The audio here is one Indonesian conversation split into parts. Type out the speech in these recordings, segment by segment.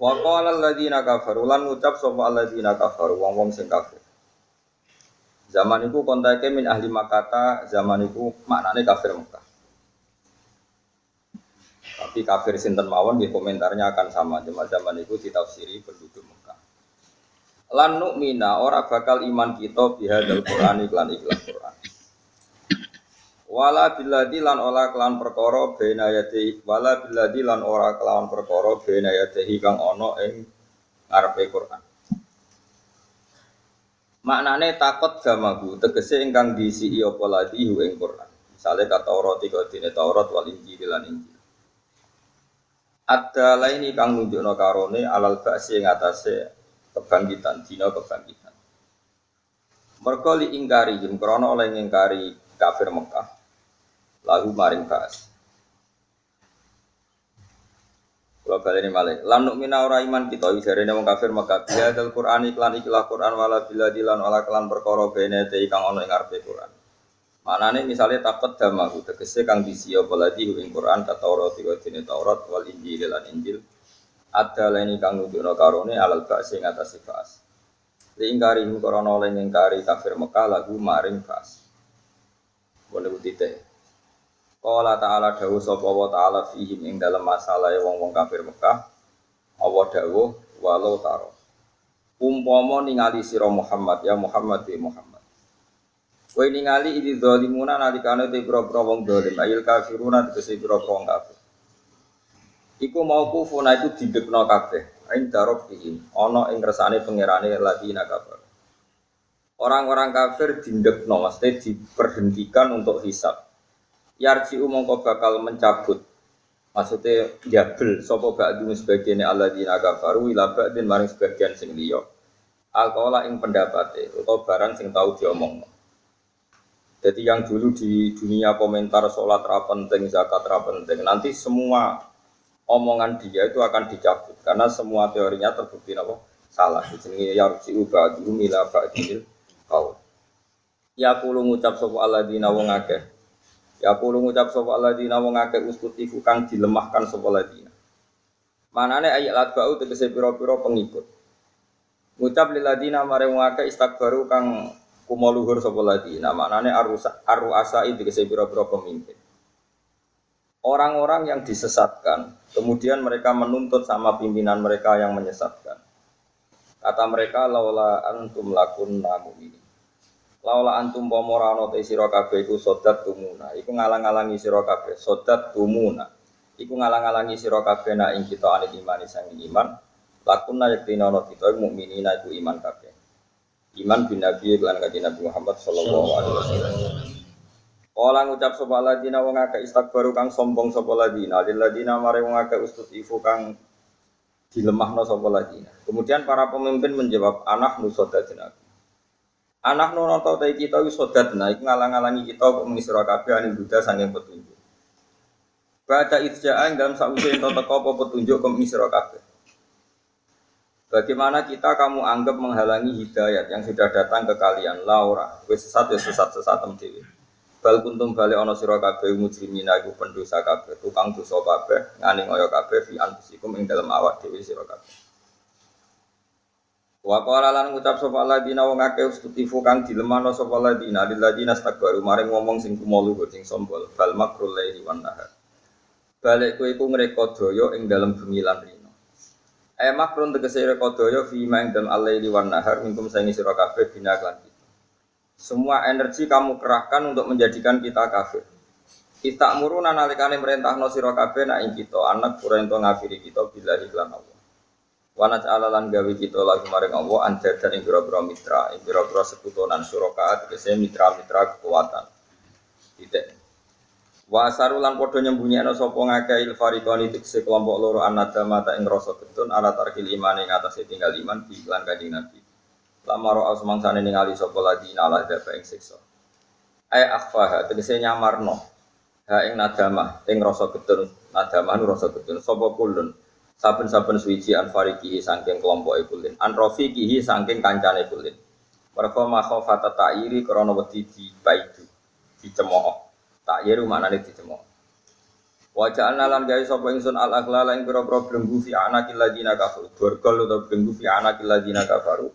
Wa qala alladziina kafaru lan ngucap sapa alladziina kafaru wong-wong sing kafir. Zaman itu kontake min ahli Makkah, zaman itu maknane kafir Mekah. Tapi kafir sinten mawon di komentarnya akan sama. Cuma zaman itu ditafsiri penduduk Mekah. Lan nu'mina ora bakal iman kita bihadal Qur'an iklan iklan Qur'an. Wala biladi lan ora kelan perkara bena yati wala biladi lan ora kelawan perkara bena yati kang ana ing ngarepe Quran. Maknane takut gamaku tegese ingkang diisi apa ladi ing Quran. Misale kata Taurat iku dene Taurat wal Injil lan Injil. Ada lain kang nunjukno karone alal ba'si ing atase kebangkitan dina kebangkitan. Mergo li ingkari krana oleh ngingkari kafir Mekah lagu maring bahas. Kalau kalian ini malik, lanuk mina ora iman kita, wisare wong kafir maka dia dal Quran iklan ikilah Quran wala bila dilan wala kelan perkara bene te kang ono ing ngarepe Quran. Manane misalnya takut damaku tegese kang disi apa lagi ing Quran kata Taurat tiga dene Taurat wal Injil lan Injil. Ada lain kang nunjukno karone alal ba'si ing atas ba'as. Lingkari korona oleh ngingkari kafir Mekah lagu maring ba'as. Boleh butite. Qala ta'ala dawu sapa wa ta'ala fihim ing dalam masalah wong-wong kafir Mekah. Allah dawuh walau taro. Umpama ningali sira Muhammad ya Muhammad ya Muhammad. Kowe ningali iki zalimuna nalikane te pira-pira wong zalim, ayil kafiruna tegese pira-pira wong kafir. Iku mau kufuna itu didekno kabeh. Ain darab fihim, ana ing kersane pangerane ladina kafir. Orang-orang kafir dindekno, maksudnya diperhentikan untuk hisab yarji mongko bakal mencabut. Maksudnya jabel sopo gak dulu sebagian Allah di naga baru ila dan maring sebagian sing liya. Alkola ing pendapat atau barang sing tahu diomong jadi yang dulu di dunia komentar sholat penting zakat penting nanti semua omongan dia itu akan dicabut. Karena semua teorinya terbukti apa? Salah. Di sini yarji ubah dulu mila ba'dil kau ya kulo ngucap sopo Allah di akeh Ya kulo ngucap sapa alladzina wong akeh ustutifu kang dilemahkan sapa alladzina. Manane ayat latba'u tegese pira-pira pengikut. Ngucap lil ladina mare wong akeh kang kumoluhur sapa ladina. Manane arusa aru asai tegese pira-pira pemimpin. Orang-orang yang disesatkan, kemudian mereka menuntut sama pimpinan mereka yang menyesatkan. Kata mereka, laula antum lakun mu'minin. Laula antum pomorano te sira kabeh iku sodat tumuna. Iku ngalang-alangi sira kabeh sodat tumuna. Iku ngalang-alangi sira kabeh nak ing kita ane iman sang iman. Lakunna yaktina ana kita mukminina iku iman kabeh. Iman bin Nabi lan kanjeng Nabi Muhammad sallallahu alaihi wasallam. Kala ngucap sapa ladina wong akeh istakbaru kang sombong sapa ladina, lil ladina mare wong akeh ifu kang dilemahno sapa ladina. Kemudian para pemimpin menjawab anak nusodatin aku. Anak nono tau tadi kita wis sodat iku ngalang-alangi kita kok mengisra kabeh ane Buddha saking petunjuk. Baca itja'an dalam sausi ento teko apa petunjuk ke mengisra kabeh. Bagaimana kita kamu anggap menghalangi hidayat yang sudah datang ke kalian Laura, wis sesat ya sesat sesat dhewe. Bal kuntum bali ana sira kabeh mujrimina iku pendosa kabeh, tukang dosa kabeh, ngani ngoyo kabeh fi anfusikum ing dalam awak dhewe sira kabeh. Wa qala lan ngucap sapa ladina wong akeh ustutifu kang dilemano sapa ladina lil ladina maring ngomong sing kumolu sing sombol bal makrul laili wan nahar. Balik kowe iku ngreka daya ing dalem bengi lan rino. Eh makrun tegese rekodaya fi maing dalam alaili wan nahar minkum saingi sira kabeh bina lan. Semua energi kamu kerahkan untuk menjadikan kita kafir. Kita muruna nalikane merintahno sira kabeh nak ing kita anak pura ento ngafiri kita bila iklan Allah. Wana ta'ala gawe kita lagi maring Allah anjar dan ing biro mitra, ing biro sekutonan suraka tegese mitra-mitra kekuatan. Tidak. Wa sarulan padha nyembunyiano sapa ngakeh il fariqani tikse kelompok loro anada mata ing rasa getun ala tarkil iman ing atase tinggal iman di iklan kanjeng Nabi. Lama ro'a semangsane ningali sapa lagi nala dafa ing siksa. Ai akhfaha tegese nyamarno. Ha ing nadama ing rasa getun, nadama nu rasa getun sapa kulun. Saben-saben suwiji an fariqihi saking kelompok kulin. An rafiqihi saking kancane kulin. Mereka makhofata ta'iri krana wedi di baidu, dicemooh. Tak yeru maknane dicemooh. Wajah lan gawe sapa ingsun al aghlal ing pira-pira belenggu fi anakil ladina kafaru. Borgol utawa belenggu fi anakil ladina kafaru.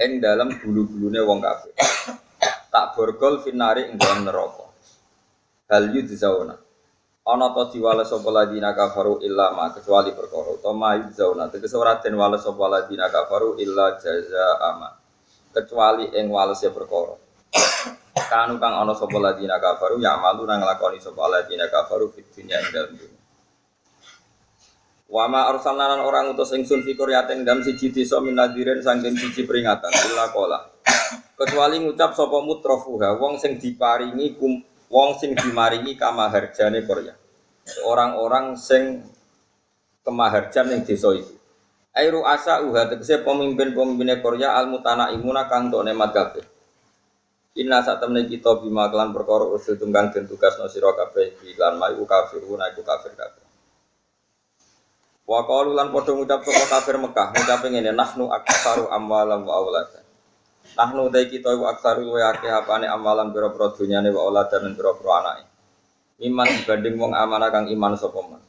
Ing dalam bulu-bulune wong kafir. Tak borgol finari ing dalam neraka. Hal yudzawna. Ana ta diwales sapa ladina kafaru illa ma kecuali perkara utawa yudzawna. Tegese ora den wales sapa ladina kafaru illa jazaa ma. Kecuali ing walese perkara. Kanu kang ana sapa ladina kafaru ya malu nang lakoni sapa ladina kafaru fid dunya ing dalem dunya. Wa ma orang utus ingsun fi qaryatin dalam siji desa min nadirin saking siji peringatan illa qala. Kecuali ngucap sapa mutrafuha wong sing diparingi kum wong sing dimaringi kamaharjane Korea. Orang-orang sing kemaharjan ning desa itu. Airu asa uha tegese pemimpin-pemimpinnya Korea al mutana imuna kang tok nemat kabeh. Inna saat temen kita bima kelan perkara usul tunggang dan tugas no siro kabeh iklan mai ku kafir una iku kafir kabeh. Wa qalu lan padha ngucap sapa kafir Mekah ngucap ngene nahnu aktsaru amwalan wa auladan. Nahnu dai kita iku aktsaru luwe akeh apane amalan pira-pira dunyane wa auladan lan pira-pira anake. Iman dibanding wong amanah kang iman sapa man.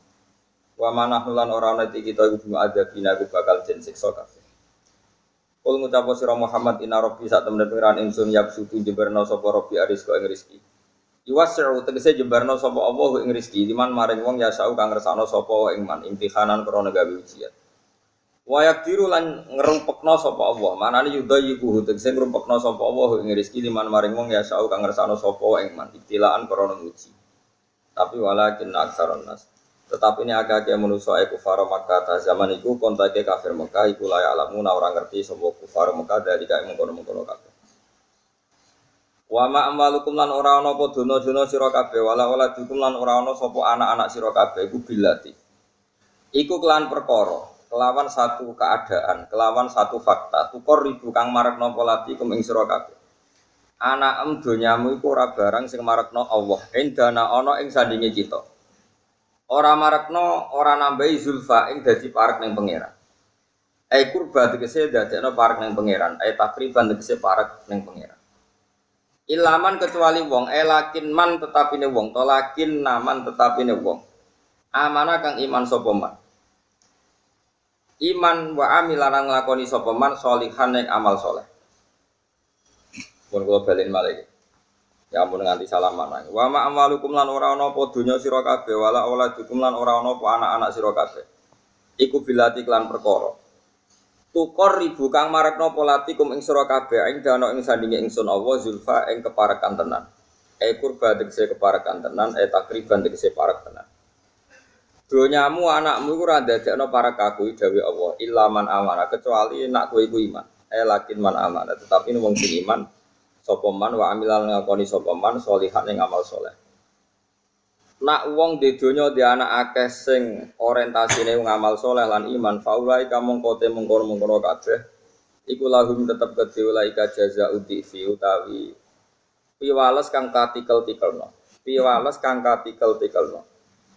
Wa manahnu lan ora ana kita iku bima adabina ku bakal den siksa kabeh. Kul ngucapo sira Muhammad inna rabbi sak temen pengiran ingsun yabsutu jebarno sapa rabbi aris ing rezeki. Iwas'u tegese jebarno sapa Allah ing rezeki liman maring wong ya sau kang ngersakno sapa ing man imtihanan krana gawe ujian. Wa yakdiru lan ngrumpekno sapa Allah. Manane yudayiku tegese ngrumpekno sapa Allah ing rezeki liman maring wong ya sau kang ngersakno sapa ing man ibtilaan krana uji. Tapi walakin aksaron nas. Tetapi ini agak agak manusia iku faro Makkah ta zaman iku kontake kafir Mekah iku layak alamu na orang ngerti semua kufar Mekah dari kayak mengkono mengkono kafir. Wa ma amalukum lan ora ana apa dono-dono sira kabeh wala wala dukum lan ora ana sapa anak-anak sira kabeh iku bilati. Iku kelan perkara, kelawan satu keadaan, kelawan satu fakta, tukor ribu kang marekno polati kum ing sira kabeh. Anak em donyamu iku ora barang sing marekno Allah. Endana ana ing sandinge kita. Ora marekno, ora nambahi zulfa ing dadi parek ning pangeran. Ai kurba tegese dadekno parek ning pangeran, ai takriban tegese parek ning pangeran. Ilaman kecuali wong, eh lakin man tetapine wong, to lakin naman tetapine wong. Amanah kang iman sapa man. Iman wa amilan nglakoni sapa man sholihan ing amal soleh. Pun kula balen malih. Ya ampun nganti salaman. Wa ma amalukum lan ora ana apa donya sira kabeh wala auladukum lan ora ana apa anak-anak sira kabeh. Iku bilati klan perkara. Tukor ribu kang marekno polatikum ing sira kabeh ing dana ing sandinge ingsun Allah zulfa ing keparekan tenan. E kurba tegese keparekan tenan, e takriban tegese parek tenan. Donyamu anakmu iku ora dadekno parek aku dawuh Allah, illa man amana kecuali nak kowe iku iman. E lakin man amana, tetapi wong sing iman sopoman wa amilan ngakoni sopoman solihat yang amal soleh. Nak wong di dunia di anak akeh sing orientasine ngamal soleh lan iman faulai kamu kote mengkono mengkono kabeh iku lahum tetep kedhe ulaika jaza fi utawi piwales kang katikel tikelno piwales kang katikel tikelno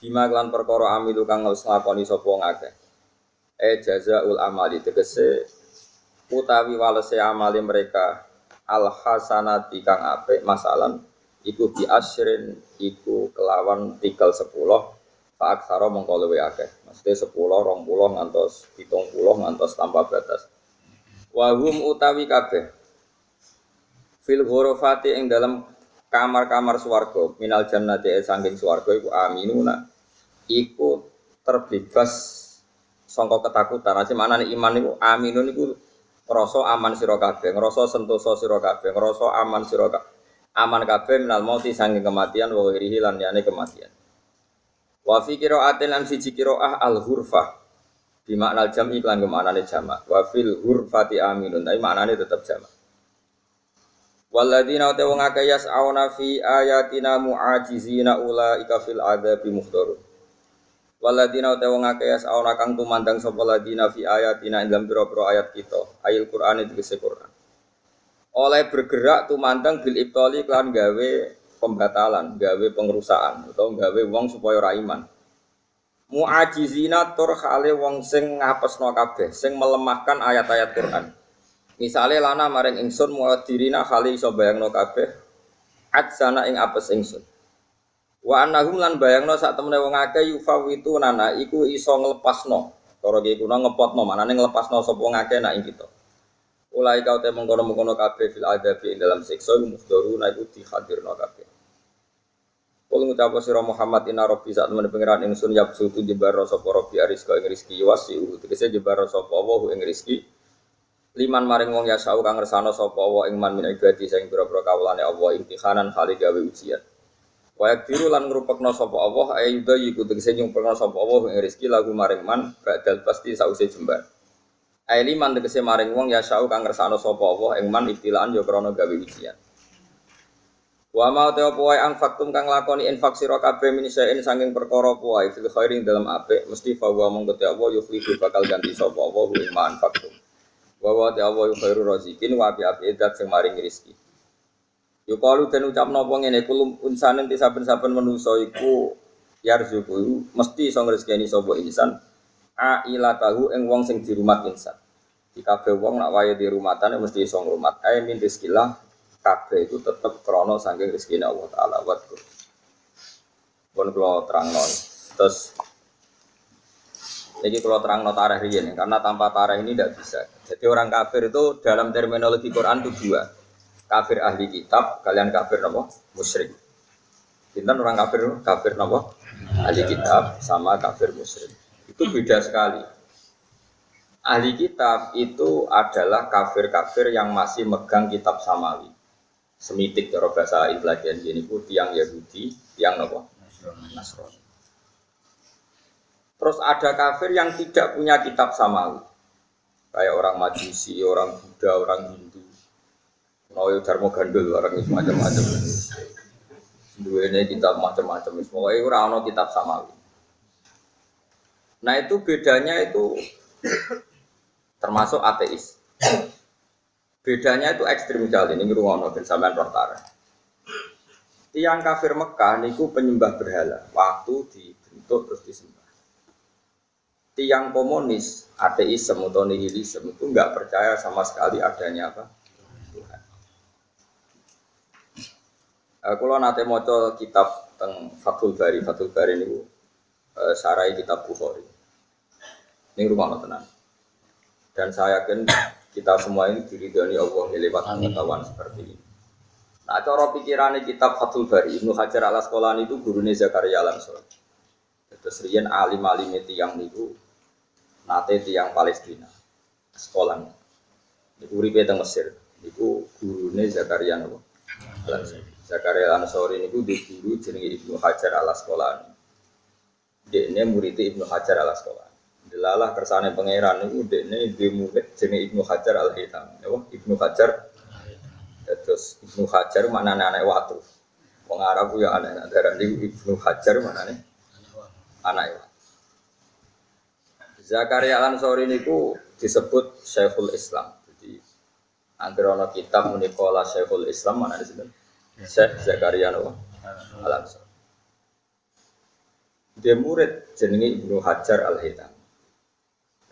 bima lan perkara amilu kang wis nglakoni sapa ngakeh e jazaul amali tegese utawi walese amali mereka al hasanati kang apik masalan iku bi asrin iku kelawan tikel sepuluh pak aksara mengko luwe akeh. Mesti sepuluh rong puluh ngantos pitung puluh ngantos tanpa batas. Wahum utawi kabeh fil ghurafati ing dalam kamar-kamar swarga minal jannati sangking swarga iku aminuna iku terbebas sangka ketakutan. Aja mana nih iman niku aminun niku ngrasa aman sira kabeh, ngrasa sentosa sira kabeh, ngrasa aman sira kabeh. Aman kabeh minal mauti sange kematian wa ghirihi lan yane kematian. Wa fi qira'atin lan siji qira'ah al-hurfah. Di makna jam iklan ke maknane jamak. Wa fil hurfati aminun, tapi maknane tetap jamak. Waladina uta wong akeh yas'auna fi ayatina mu'ajizina ulaika fil adzabi muhdarun. Waladina uta wong akeh yas'auna kang tumandang sapa ladina fi ayatina ing dalam pira-pira ayat kita. Ayat Qur'an itu Quran. Oleh bergerak tumandang bil ibtali klan gawe pembatalan, gawe pengerusaan atau gawe wong supaya ora iman. Mu'ajizina tur khale wong sing ngapesno kabeh, sing melemahkan ayat-ayat Quran. Misale lana maring ingsun muadirina khali iso bayangno kabeh adzana ing apes ingsun. Wa annahum lan bayangno sak temene wong akeh yufawitu nana iku iso nglepasno. Cara iki kuna ngepotno, manane nglepasno sapa wong akeh nak ing kita. Ulai kau te mengkono-mengkono kabeh fil adabi ing dalam siksa muhdaru na iku dihadirno kabeh. Kul ngucap sira Muhammad inna rabbi saat temen pangeran ingsun yapsu tu jebar sapa rabbi arizqa ing rezeki wasi tegese jebar sapa Allah ing rezeki liman maring wong ya sau kang ngersano sapa Allah ing man min ibadi sing pira-pira kawulane Allah imtihanan kali gawe ujian. Wa yakdiru lan ngrupekno sapa Allah ayuda yiku tegese nyumpekno sapa Allah ing rezeki lagu maring man badal pasti sause jembar. Aili man tegese maring wong ya sau kang ngersano sapa Allah ing man ibtilaan ya krana gawe ujian. Wa ma ta apa wae anfaktum kang lakoni infak sira kabeh min saen saking perkara wae fil khairin dalam apik mesti fa wa mong kete apa yuflihu bakal ganti sapa apa ing ma anfaktum. Wa wa ta apa khairu razikin wa api api edat sing maring rezeki. Yo kalu den ucapno apa ngene kulum unsanen ti saben-saben manusa iku yarzuku mesti iso ngrezekeni sapa insan a ila tahu ing wong sing dirumat insan. Di kabeh wong nak wae di rumatan mesti iso ngrumat. Ae min rizkilah kabeh itu tetap krono saking rezeki Allah Taala buat Pun kalau terang non, terus jadi kalau terang not tarah ini, karena tanpa tarah ini tidak bisa. Jadi orang kafir itu dalam terminologi Quran itu dua, kafir ahli kitab, kalian kafir nopo musyrik. Kita orang kafir kafir nopo ahli kitab sama kafir musyrik. Itu beda sekali. Ahli kitab itu adalah kafir-kafir yang masih megang kitab samawi semitik cara bahasa intelijen ini pun tiang Yahudi, tiang apa? Nasrani. Terus ada kafir yang tidak punya kitab samawi. Kayak orang Majusi, orang Buddha, orang Hindu. Noyo Dharma Gandul, orang itu macam-macam. Ini kitab macam-macam. Semuanya orang kitab samawi. Nah itu bedanya itu termasuk ateis. Bedanya itu ekstrim sekali. Ini rumah dan sampean pertara. Tiang kafir Mekah niku penyembah berhala. Waktu dibentuk terus disembah. Tiang komunis, ateisme atau nihilisme itu nggak percaya sama sekali adanya apa Tuhan. Uh, kalau nate moco kitab teng Fathul Bari, Fathul Bari ini uh, sarai kitab Bukhari. Ini rumah tenang. Dan saya yakin kita semua ini diridhoni Allah lewat pengetahuan seperti ini. Nah, cara pikirannya kitab Fathul Bari, Ibnu Hajar al Asqalani itu gurunya Zakaria Lansor. Terus rian alim-alim tiang niku nate tiang Palestina. Sekolah. Niku uripe teng Mesir. Niku gurune Zakaria napa? Zakaria Al-Ansori niku di guru jenenge Ibnu Hajar al Asqalani. Dia murid Ibnu Hajar al Asqalani. Delalah kersane pangeran itu dekne di murid jenis Ibnu Hajar Al Hitam. Ya Ibnu Hajar. Terus Ibnu Hajar mana anak waktu. Wong Arab ya anak darah di Ibnu Hajar mana nih? Anak waktu. Zakaria Ansori niku disebut Syekhul Islam. Jadi ana kitab munikola Syekhul Islam mana di sini? Syekh Zakaria Al Ansori. Dia murid jenenge Ibnu Hajar Al Hitam.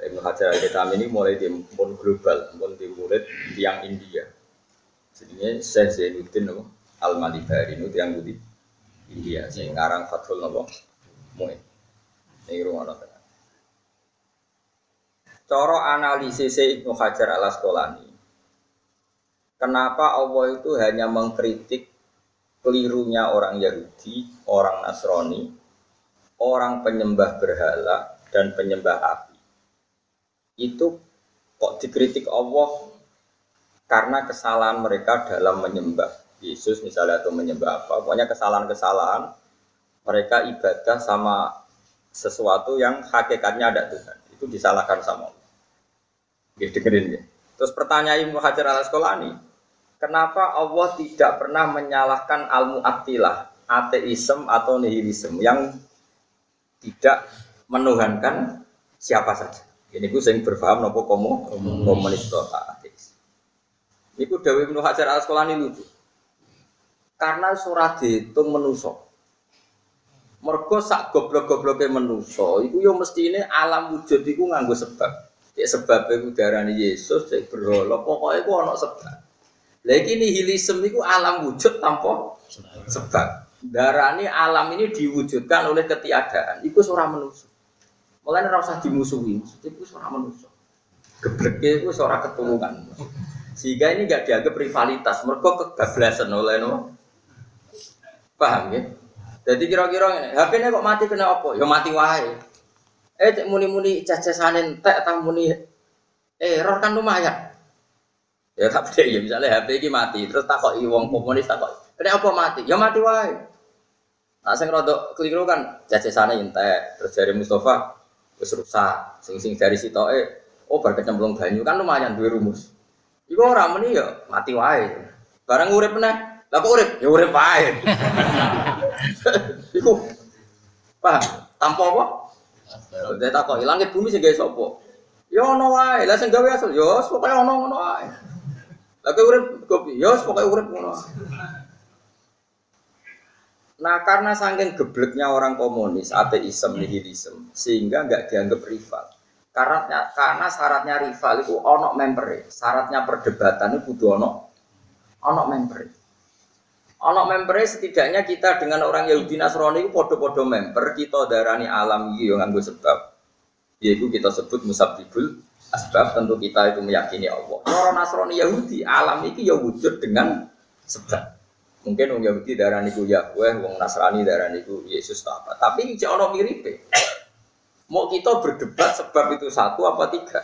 Ibnu Hajar al Hitam ini mulai di pun global, pun di murid yang India. Jadinya Syekh Zainuddin Al Malibari itu yang di India. Saya ngarang Fathul Nopo Muin. Ini rumah nonton. Coro analisis Ibnu Hajar al Asqalani. Kenapa Allah itu hanya mengkritik kelirunya orang Yahudi, orang Nasrani, orang penyembah berhala, dan penyembah api itu kok dikritik Allah karena kesalahan mereka dalam menyembah Yesus misalnya atau menyembah apa, pokoknya kesalahan-kesalahan mereka ibadah sama sesuatu yang hakikatnya ada Tuhan itu disalahkan sama Allah. Gitu, dengerin ya. Terus pertanyaan Ibnu Hajar al Asqalani, kenapa Allah tidak pernah menyalahkan al-mu'attilah, ateisme atau nihilisme yang tidak menuhankan siapa saja. Ini gue sering berpaham nopo komo komunis atau ateis. Iku Dewi Ibnu Hajar al Asqalani lucu. Karena surat itu menuso. Mergo sak goblok-gobloke menuso, iku yo ini alam wujud iku nganggo sebab. Ya sebab iku darani Yesus, cek berhala, pokoknya iku ana sebab. Lah iki nihilisme iku alam wujud tanpa sebab. Darani alam ini diwujudkan oleh ketiadaan. Iku ora menuso. Mulane ora usah dimusuhi, iku ora menuso. Gebleke iku ora ketulungan. Sehingga ini gak dianggap rivalitas, mereka kebablasan oleh no. Paham ya? Jadi kira-kira ini, HP ini kok mati kena apa? Ya mati wae. Eh muni-muni cacesanin tek tang muni error kan lumayan. Ya tapi ya misalnya HP ini mati, terus takok wong komunis takok, kena apa mati? Ya mati wae. Nah sing rodok keliru kan cacesane entek, terus dari Mustafa wis rusak, sing sing dari sitoke oh bar kecemplung banyu kan lumayan duwe rumus. Iku ora muni ya mati wae. Barang urip meneh. Lah kok urip? Ya urip wae. Iku paham? Tanpa apa? Dia tak kok langit bumi sing gawe sapa? Ya ono wae. Lah sing gawe asal ya pokoke ono ngono wae. Kowe urip kopi, ya pokoke urip ngono. Nah karena saking gebleknya orang komunis, ateisme, nihilisme, sehingga nggak dianggap rival. Karena karena syaratnya rival itu ono member, syaratnya perdebatan itu kudu ono ono member. Ono member setidaknya kita dengan orang Yahudi Nasrani itu podo-podo member kita darani alam iki yo nganggo sebab. Yaitu kita sebut musabibul asbab tentu kita itu meyakini Allah. Orang Nasrani Yahudi alam iki ya wujud dengan sebab. Mungkin orang Yahudi darani ku Yahweh, wong Nasrani darani ku Yesus atau apa. Tapi cek ono mirip. Mau kita berdebat sebab itu satu apa tiga.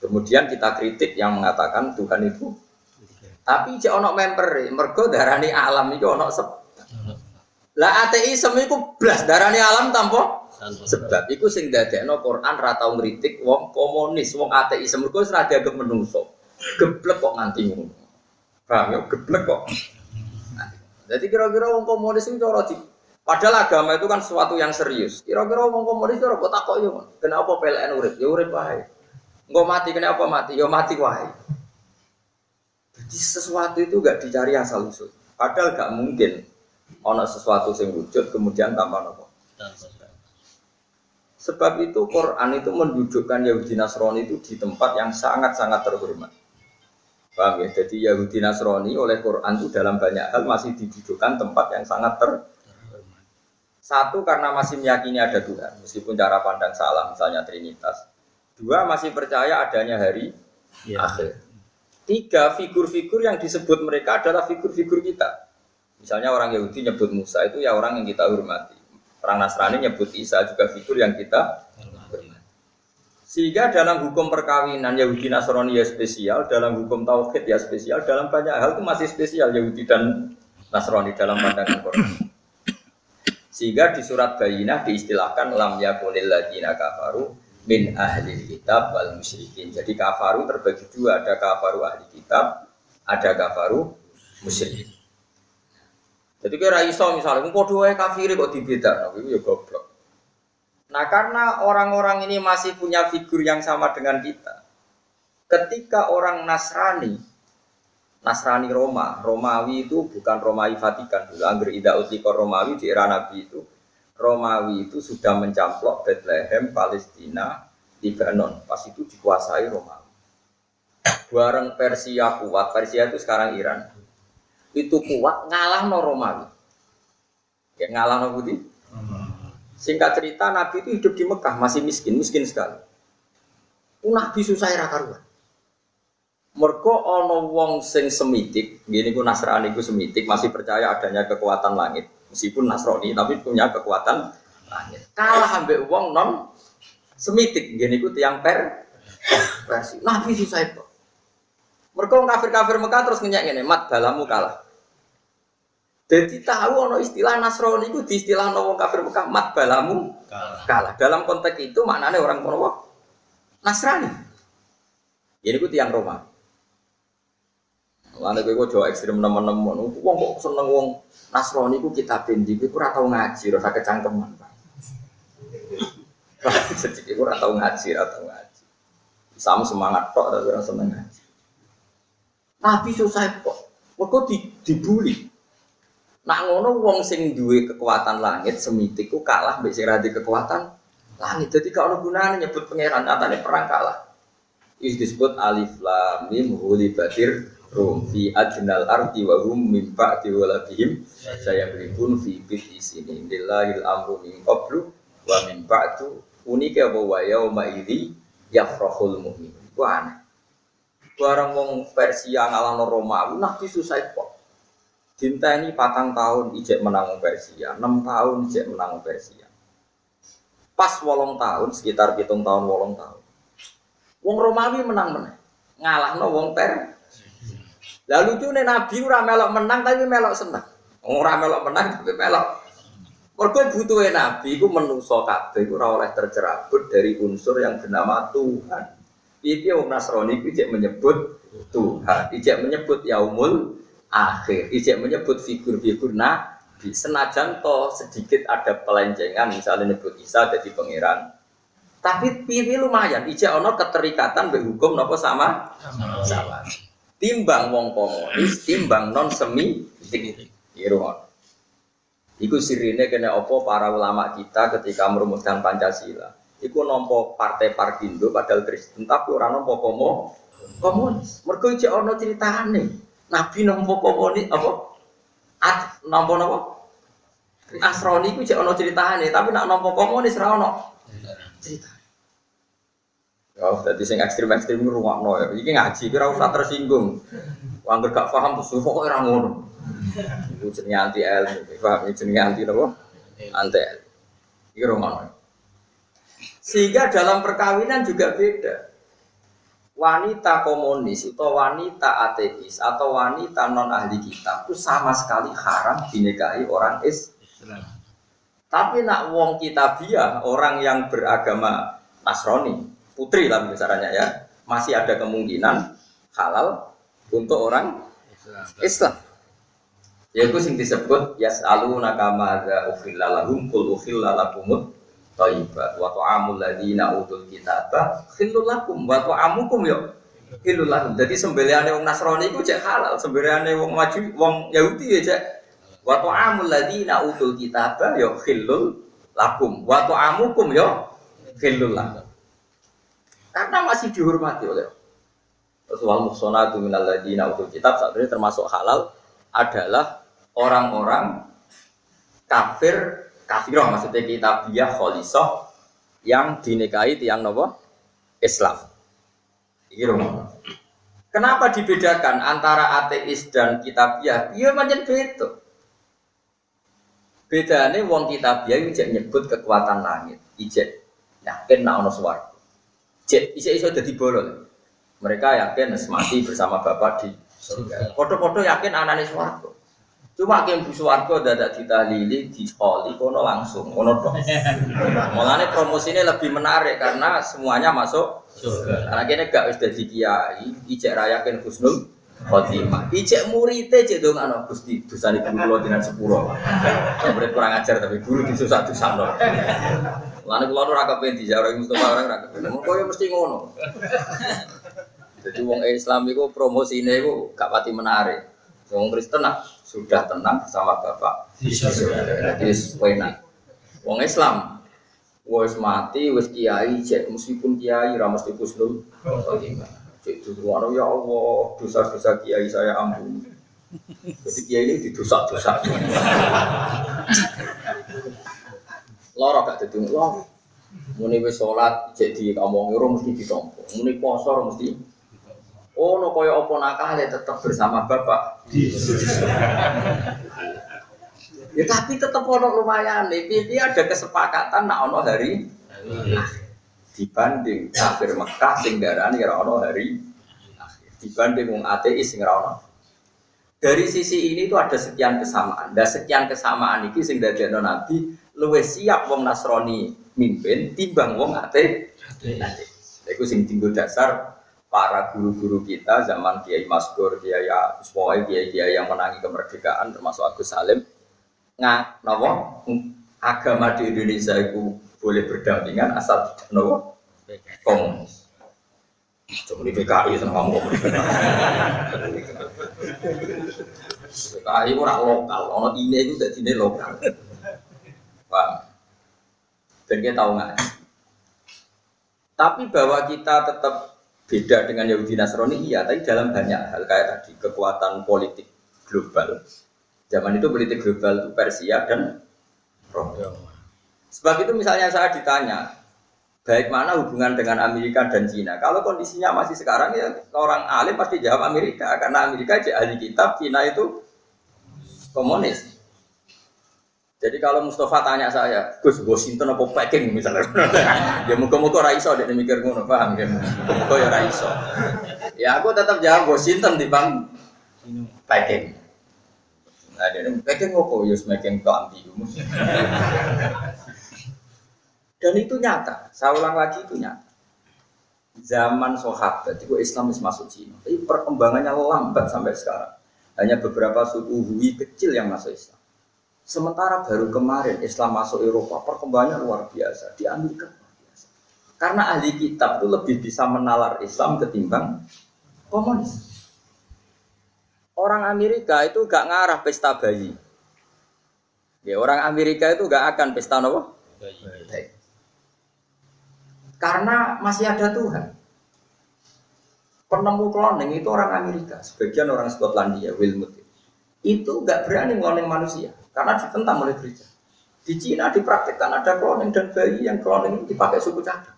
Kemudian kita kritik yang mengatakan Tuhan itu tapi cek ono member, mergo darani alam itu ono sebab. Lah ateisme iku blas darani alam tanpa sebab iku sing dadekno Quran ra tau ngritik wong komunis, wong ateisme mergo ora dianggap menungso. Geblek kok nganti ngono. Paham ya? Geblek kok. Jadi kira-kira wong komunis itu cara di Padahal agama itu kan sesuatu yang serius. Kira-kira wong komunis cara kok takok yo, kenapa PLN urip? Ya urip wae. Engko mati kenapa mati? Ya mati wae. Jadi sesuatu itu gak dicari asal usul. Padahal gak mungkin ono sesuatu yang wujud kemudian tanpa nopo. Sebab itu Quran itu mendudukkan Yahudi Nasrani itu di tempat yang sangat-sangat terhormat. Paham ya? Jadi Yahudi Nasrani oleh Quran itu dalam banyak hal masih didudukkan tempat yang sangat terhormat. Satu karena masih meyakini ada Tuhan, meskipun cara pandang salah, misalnya Trinitas. Dua masih percaya adanya hari ya. akhir. Tiga, figur-figur yang disebut mereka adalah figur-figur kita. Misalnya orang Yahudi nyebut Musa itu ya orang yang kita hormati. Orang Nasrani nyebut Isa juga figur yang kita. Sehingga dalam hukum perkawinan Yahudi Nasrani ya spesial, dalam hukum tauhid ya spesial, dalam banyak hal itu masih spesial Yahudi dan Nasrani dalam pandangan Quran. Sehingga di surat Bayinah diistilahkan lam yakunil ladina kafaru min ahli kitab wal musyrikin. Jadi kafaru terbagi dua, ada kafaru ahli kitab, ada kafaru musyrik. Jadi kira iso misalnya, kok dua kafir kok dibeda, itu ya goblok. Nah karena orang-orang ini masih punya figur yang sama dengan kita, ketika orang Nasrani, Nasrani Roma, Romawi itu bukan Romawi Vatikan dulu, Angger Ida Utliko Romawi di era Nabi itu, Romawi itu sudah mencamplok Bethlehem, Palestina, Lebanon. Pas itu dikuasai Romawi. Bareng Persia kuat, Persia itu sekarang Iran. Itu kuat ngalah no Romawi. Ya ngalah no Budi. Singkat cerita Nabi itu hidup di Mekah masih miskin, miskin sekali. Nabi susah era karuan. Mergo ono wong sing semitik, gini ku Nasrani ku semitik masih percaya adanya kekuatan langit meskipun Nasrani tapi punya kekuatan langit. Kalah ambek wong non semitik, gini ku tiang per. Nabi susah itu. Mereka kafir-kafir Mekah terus ngenyak ngene, mat balamu kalah. Jadi tahu ono istilah Nasrani itu di istilah wong kafir Mekah mat balamu kalah. kalah. Dalam konteks itu maknanya orang kono Nasrani. Ini ku tiang Roma. Lalu gue jauh ekstrim teman-teman, wong kok seneng wong Nasrani ku kita pendi, gue kurang tahu ngaji, rasa kecangkeman. Sedikit gue tahu ngaji, atau ngaji. Sama semangat tok, tapi orang seneng ngaji. Nabi susah kok, kok di, dibully. Nak ngono wong sing duwe kekuatan langit semitik ku kalah mbek sing kekuatan langit. Jadi kalau gunanya nyebut pangeran nyatane perang kalah. Ini disebut alif lam mim batir rum fi adnal ardi wa hum min ba'di waladihim saya beribun fi biti sini lillahil amru min qablu wa min ba'du unike apa wa yauma idzi yafrahul mu'min. Ku aneh. Barang wong Persia ngalahno Romawi nabi susah kok. Ini patang tahun ijek menang Persia, enam tahun ijek menang Persia. Pas wolong tahun, sekitar hitung tahun wolong tahun. Wong Romawi menang menang, ngalah no wong Per. Lalu tuh Nabi ora melok menang tapi melok senang. Ora melok menang tapi melok. Mergo butuhe Nabi ku menuso kabeh ora oleh tercerabut dari unsur yang bernama Tuhan. Iki wong Nasrani ku menyebut Tuhan, ijek menyebut yaumul akhir. Ijek menyebut figur-figur nabi. Senajan to sedikit ada pelencengan, misalnya nyebut Isa jadi pangeran. Tapi pilih lumayan, ijek ono keterikatan berhukum nopo sama sama. Timbang wong komunis, timbang non semi Irungon. Iku sirine kena opo para ulama kita ketika merumuskan Pancasila. Iku nompo partai Parkindo padahal Kristen tapi orang nompo komo komunis. Mergo ijek ono ceritane. Nabi nampa komuni apa? At nampa napa? Asroni ku cek ono ceritane, tapi nak nampa komunis ra ono cerita. Ya, dadi sing ekstrim-ekstrim ngrungokno ya. Iki ngaji kira usah tersinggung. Wong gak paham terus kok ora ngono. Iku jenenge anti ilmu, paham jenenge anti napa? Anti ilmu. Iki rungokno. Sehingga dalam perkawinan juga beda wanita komunis atau wanita ateis atau wanita non ahli kitab itu sama sekali haram dinikahi orang Islam. Tapi nak wong kitabiah orang yang beragama Nasrani putri lah misalnya ya masih ada kemungkinan halal untuk orang Islam. Yaitu sing disebut yas'aluna kama za ukhilla lahum kul ukhilla lakumut thayyibat wa ta'amul ladzina utul kitaba khillul lakum. Wa ta'amukum yo khillul lakum. Dadi sembelihane wong Nasrani iku cek halal, sembelihane wong maju wong Yahudi ya cek. Wa ta'amul ladzina utul kitaba yo khillul lakum. Wa ta'amukum yo khillul lakum. Karena masih dihormati oleh Terus wal muhsanatu minal ladzina utul kitab ini termasuk halal adalah orang-orang kafir kafirah maksudnya kita biah kholisoh yang dinikahi tiang nopo Islam. Iki Kenapa dibedakan antara ateis dan kitabiah? Iya macam itu. Bedanya wong kitabiah ijek nyebut kekuatan langit. Ijek yakin nak ono swarga. Ijek iso iso dadi bolol. Mereka yakin mati bersama Bapak di surga. Foto-foto yakin anane swarga. Cuma kim Buswargo dadak ditahlili di sekolah kono langsung kono dong. Mulane promosi ini lebih menarik karena semuanya masuk surga. Karena kini gak sudah di kiai, ijek rayakin Husnul khotimah. Ijek muridnya cek dong anak Gusti dosane guru kula dinan sepuro. Murid kurang ajar tapi guru disusah susah loh. Mulane kula ora kepen dijarah orang ora kepen. Ya mesti ngono. Jadi wong Islam itu promosi ini itu gak pati menarik. Wong Kristen nak sudah tenang sama bapak. Jadi enak. Wong Islam wis mati wis kiai cek meskipun kiai ra mesti kusnul cek dudu ya Allah dosa-dosa kiai saya ampun. Jadi kiai ini didosa-dosa. Loro gak dadi loro muni wis salat cek di kamu ora mesti ditompo muni poso mesti Oh, no koyo opo nakal ya tetap bersama bapak. ya tapi tetap ono lumayan nih. Pipi ada kesepakatan nak ono hari. dibanding kafir Mekah sing darani ora ono hari. Dibanding wong ateis sing ora ono. Dari sisi ini itu ada sekian kesamaan. Dan sekian kesamaan iki sing dadekno Nabi luwih siap wong Nasrani mimpin timbang wong ate. Iku sing tinggal dasar para guru-guru kita zaman Kiai Maskur, Kiai Uswoi, Kiai-Kiai yang menangi kemerdekaan termasuk Agus Salim nggak nopo agama di Indonesia itu boleh berdampingan asal nopo komunis. Cuma di PKI sama kamu PKI orang lokal, orang ini itu tidak ini lokal. Wah, dan kita tahu nggak? Tapi bahwa kita tetap beda dengan Yahudi Nasrani iya, tapi dalam banyak hal kayak tadi kekuatan politik global. Zaman itu politik global itu Persia dan Roma. Sebab itu misalnya saya ditanya, baik mana hubungan dengan Amerika dan Cina. Kalau kondisinya masih sekarang ya orang alim pasti jawab Amerika karena Amerika ahli kitab, Cina itu komunis. Jadi kalau Mustafa tanya saya, Gus Washington apa Peking misalnya, ya muka-muka raiso deh mikir ngono, paham ya? Muka ya raiso. Ya aku tetap jawab Washington di bang Peking. Nah, dia Peking apa? Ya semakin kelambi. Dan itu nyata. Saya ulang lagi itu nyata. Zaman sahabat itu Islam masuk Cina. Tapi perkembangannya lambat sampai sekarang. Hanya beberapa suku Hui kecil yang masuk Islam. Sementara baru kemarin Islam masuk Eropa, perkembangannya luar biasa. Di Amerika luar biasa. Karena ahli kitab itu lebih bisa menalar Islam ketimbang komunis. Orang Amerika itu gak ngarah pesta bayi. Ya, orang Amerika itu gak akan pesta? Bayi. Karena masih ada Tuhan. Penemu cloning itu orang Amerika, sebagian orang Skotlandia, Wilmut. Itu nggak berani cloning manusia, karena ditentang oleh gereja. Di Cina dipraktikkan ada cloning dan bayi yang cloning dipakai suku cadang.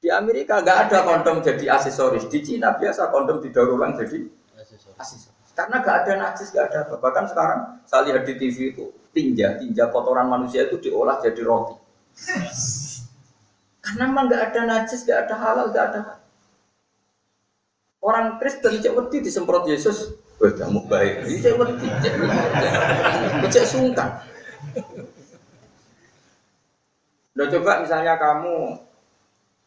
Di Amerika nggak ada kondom jadi aksesoris. Di Cina biasa kondom didaur ulang jadi aksesoris. Karena nggak ada najis, nggak ada apa. Bahkan sekarang saya lihat di TV itu tinja, tinja kotoran manusia itu diolah jadi roti. Karena memang nggak ada najis, nggak ada halal, nggak ada. Orang Kristen cek wedi disemprot Yesus, wah kamu baik. Cek wedi, cek sungkan. Udah coba misalnya kamu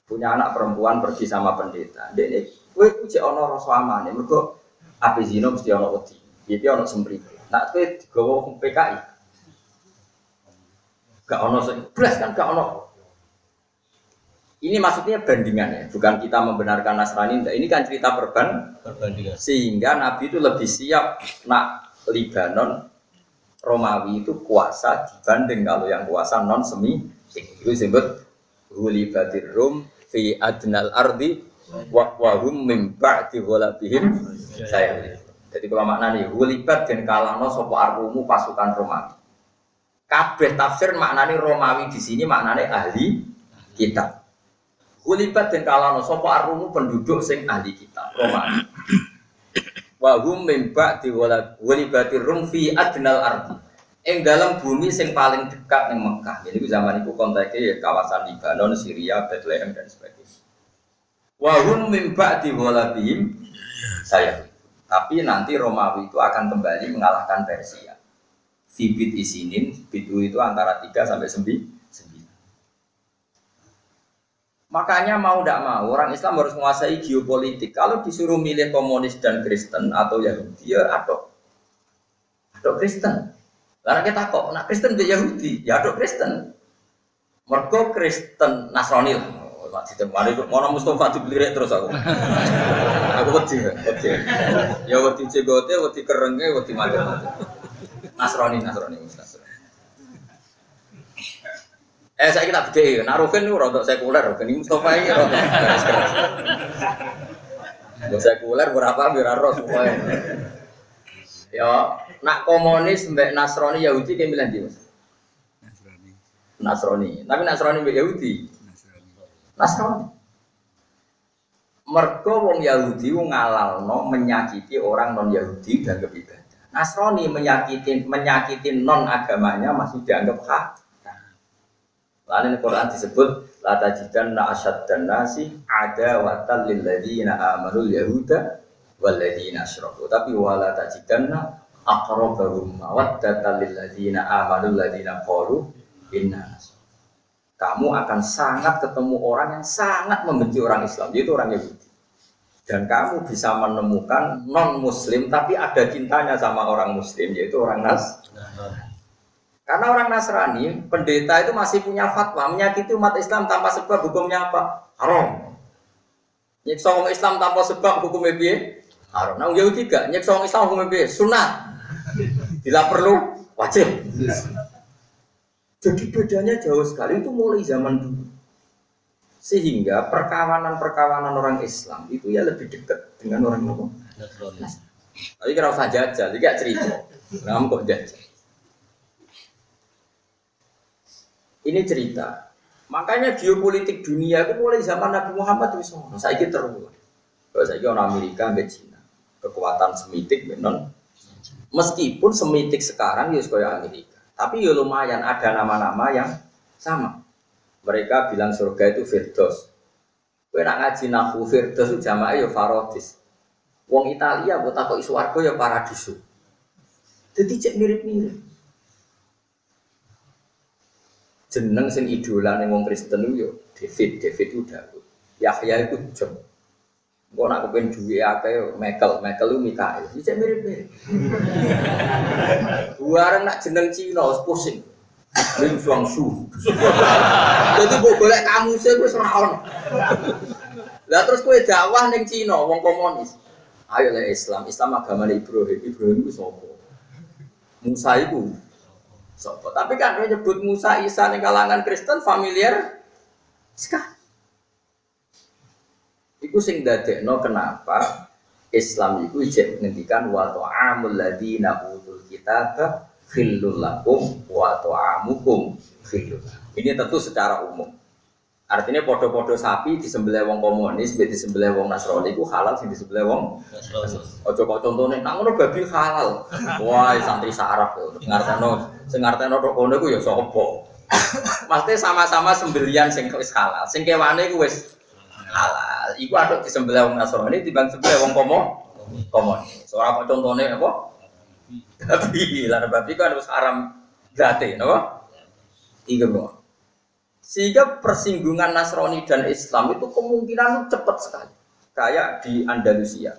punya anak perempuan pergi sama pendeta, dia ini, gue cek ono rasa aman, mereka api zino mesti ono wedi, jadi ono semprit. Nak gue digawa PKI, Gak ono belas kan gak ono. Ini maksudnya bandingan ya, bukan kita membenarkan Nasrani. Ini kan cerita perban, perbandingan. Sehingga Nabi itu lebih siap nak Libanon Romawi itu kuasa dibanding kalau yang kuasa non semi itu disebut hulibatir rum fi adnal ardi wa wahum mim ba'di ghalabihim saya. Jadi kalau makna nih hulibat dan kalano sopo armumu pasukan Romawi. Kabeh tafsir maknane Romawi di sini maknane ahli kitab. Hulibat dan kalano sopo arumu penduduk sing ahli kitab Romawi. Wahum mimba di walibati rum fi adnal ardi. Ing dalam bumi sing paling dekat ning Mekah. Jadi zaman itu konteksnya ya kawasan Libanon, Syria, Bethlehem dan sebagainya. Wahum mimba di walabihim saya. Tapi nanti Romawi itu akan kembali mengalahkan Persia. Fibit isinin, bitu itu antara 3 sampai 9. Makanya mau tidak mau orang Islam harus menguasai geopolitik. Kalau disuruh milih komunis dan Kristen atau Yahudi, ya atau atau Kristen. Karena kita kok, nak Kristen di Yahudi, ya atau Kristen. Mergo Kristen Nasrani lah. Mari mau Mustafa dibelirik terus aku. aku wedi, wedi. Ya wedi cegote, wedi kerenge, wedi macam-macam. Nasrani, Nasrani, Nasrani. Eh saya kita beda, nah Rukin itu rontok sekuler, Rukin ini Mustafa ini rontok keras keras. sekuler berapa biar roh semuanya. Ya, nak komunis mbak Nasrani Yahudi kayak bilang dia Nasrani. Nasrani. Tapi Nasrani mbak Yahudi. Nasrani. Nasrani. Mergo wong Yahudi ngalalno menyakiti orang non Yahudi dan kebibahan. Nasrani menyakiti menyakiti non agamanya masih dianggap hak. Lain Quran disebut la tajidanna asyaddan nasi ada watal lil ladzina amanu yahuda wal ladzina asyraku. Tapi wala tajidanna aqrabahum mawaddatan lil ladzina amanu ladzina qalu inna kamu akan sangat ketemu orang yang sangat membenci orang Islam, yaitu orang Yahudi. Dan kamu bisa menemukan non Muslim tapi ada cintanya sama orang Muslim, yaitu orang Nas. Karena orang Nasrani, pendeta itu masih punya fatwa menyakiti umat Islam tanpa sebab hukumnya apa? Haram. Nyiksa orang Islam tanpa sebab hukumnya piye? Haram. Nah, Yahudi gak nyiksa orang Islam hukumnya piye? Sunat. Bila perlu wajib. Jadi bedanya jauh sekali itu mulai zaman dulu. Sehingga perkawanan-perkawanan orang Islam itu ya lebih dekat dengan orang Nasrani. Tapi kira usah jajal, jadi cerita. Kamu kok jajal? Ini cerita. Makanya geopolitik dunia itu mulai zaman Nabi Muhammad itu semua. Saya kira terulang. Kalau saya kira Amerika sampai Cina, kekuatan semitik benon. Meskipun semitik sekarang ya sekolah Amerika, tapi ya lumayan ada nama-nama yang sama. Mereka bilang surga itu Firdaus. Kowe nak ngaji nahu Firdaus itu jamaah ya Farodis. Wong Italia buat takut iswargo ya Paradiso. Jadi cek mirip-mirip jeneng sing idola ning wong Kristen itu yo David, David itu Daud. Yahya itu John. Kok nak kepen duwe akeh Michael, Michael itu Mikael. Iki mirip-mirip. Buareng nak jeneng Cina pusing. Ling Suang Su. Jadi mbok golek kamu sih wis ora ono. Lah terus kowe dakwah ning Cina wong komunis. Ayo le Islam, Islam agama Ibrahim. Ibrahim itu sapa? Musa itu Sopo. Tapi kan dia nyebut Musa Isa nih kalangan Kristen familiar sekali. Iku sing no kenapa Islam itu ijek menghentikan wa ta'amul ladina utul kitab khillul lakum wa ta'amukum khillul. Ini tentu secara umum. Artinya podo-podo sapi di sebelah wong komunis, di sebelah wong Nasrani itu halal sih di sebelah wong Ojo kok contohnya, nang ngono babi halal. Wah, santri sarap yo. Ngarteno sing ngarteno tok kono iku ya sapa? Maksudnya sama-sama sembelian sing wis halal. Sing kewane iku wis halal. Iku aduk di sebelah wong Nasrani timbang sebelah wong komo komunis. Ora kok contohnya apa? Babi, lah babi kan harus haram berarti, napa? Tiga sehingga persinggungan Nasrani dan Islam itu kemungkinan cepat sekali. Kayak di Andalusia.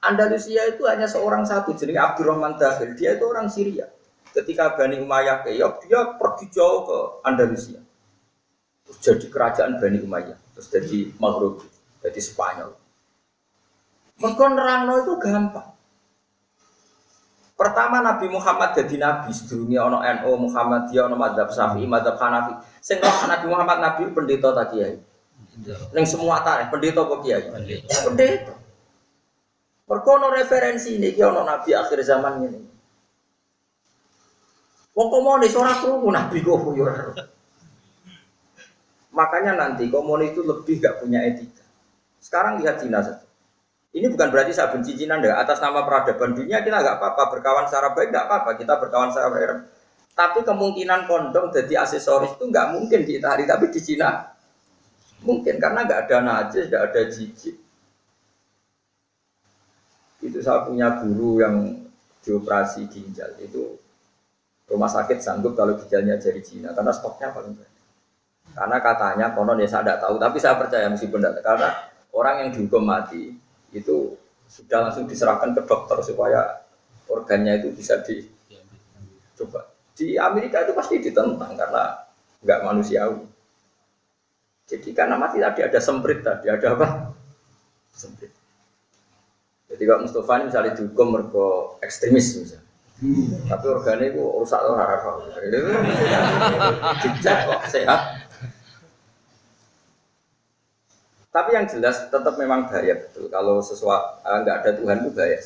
Andalusia itu hanya seorang satu, jadi Abdurrahman Dahil. Dia itu orang Syria. Ketika Bani Umayyah keok, dia pergi jauh ke Andalusia. Terus jadi kerajaan Bani Umayyah. Terus jadi Maghrib, jadi Spanyol. Mereka itu gampang. Pertama Nabi Muhammad jadi nabi, sedurunge ono NU Muhammad dia ono madzhab Syafi'i, madzhab Hanafi. Sing Nabi Muhammad nabi pendeta tak kiai. Ning semua tarikh pendeta kok kiai? Pendeta. Mergo ono referensi ini ono nabi akhir zaman ini. Wong komunis ora krungu nabi kok yo Makanya nanti komunis itu lebih gak punya etika. Sekarang lihat Cina saja. Ini bukan berarti saya benci Cina enggak. Atas nama peradaban dunia kita nggak apa-apa. Berkawan secara baik nggak apa-apa. Kita berkawan secara baik. Tapi kemungkinan kondom jadi aksesoris itu nggak mungkin di Itali. Tapi di Cina mungkin. Karena nggak ada najis, nggak ada jijik. Itu saya punya guru yang dioperasi ginjal. Itu rumah sakit sanggup kalau ginjalnya dari Cina. Karena stoknya paling banyak. Karena katanya konon ya saya tidak tahu. Tapi saya percaya meskipun tidak. Karena orang yang dihukum mati itu sudah langsung diserahkan ke dokter supaya organnya itu bisa di coba. Di Amerika itu pasti ditentang karena nggak manusiawi. Jadi karena mati tadi ada semprit tadi ada apa? Semprit. Jadi kalau Mustafa ini misalnya dihukum mereka ekstremis misalnya. Tapi organnya itu rusak itu dicek kok sehat Tapi yang jelas tetap memang bahaya betul. Kalau sesuatu eh, nggak ada Tuhan itu bahaya.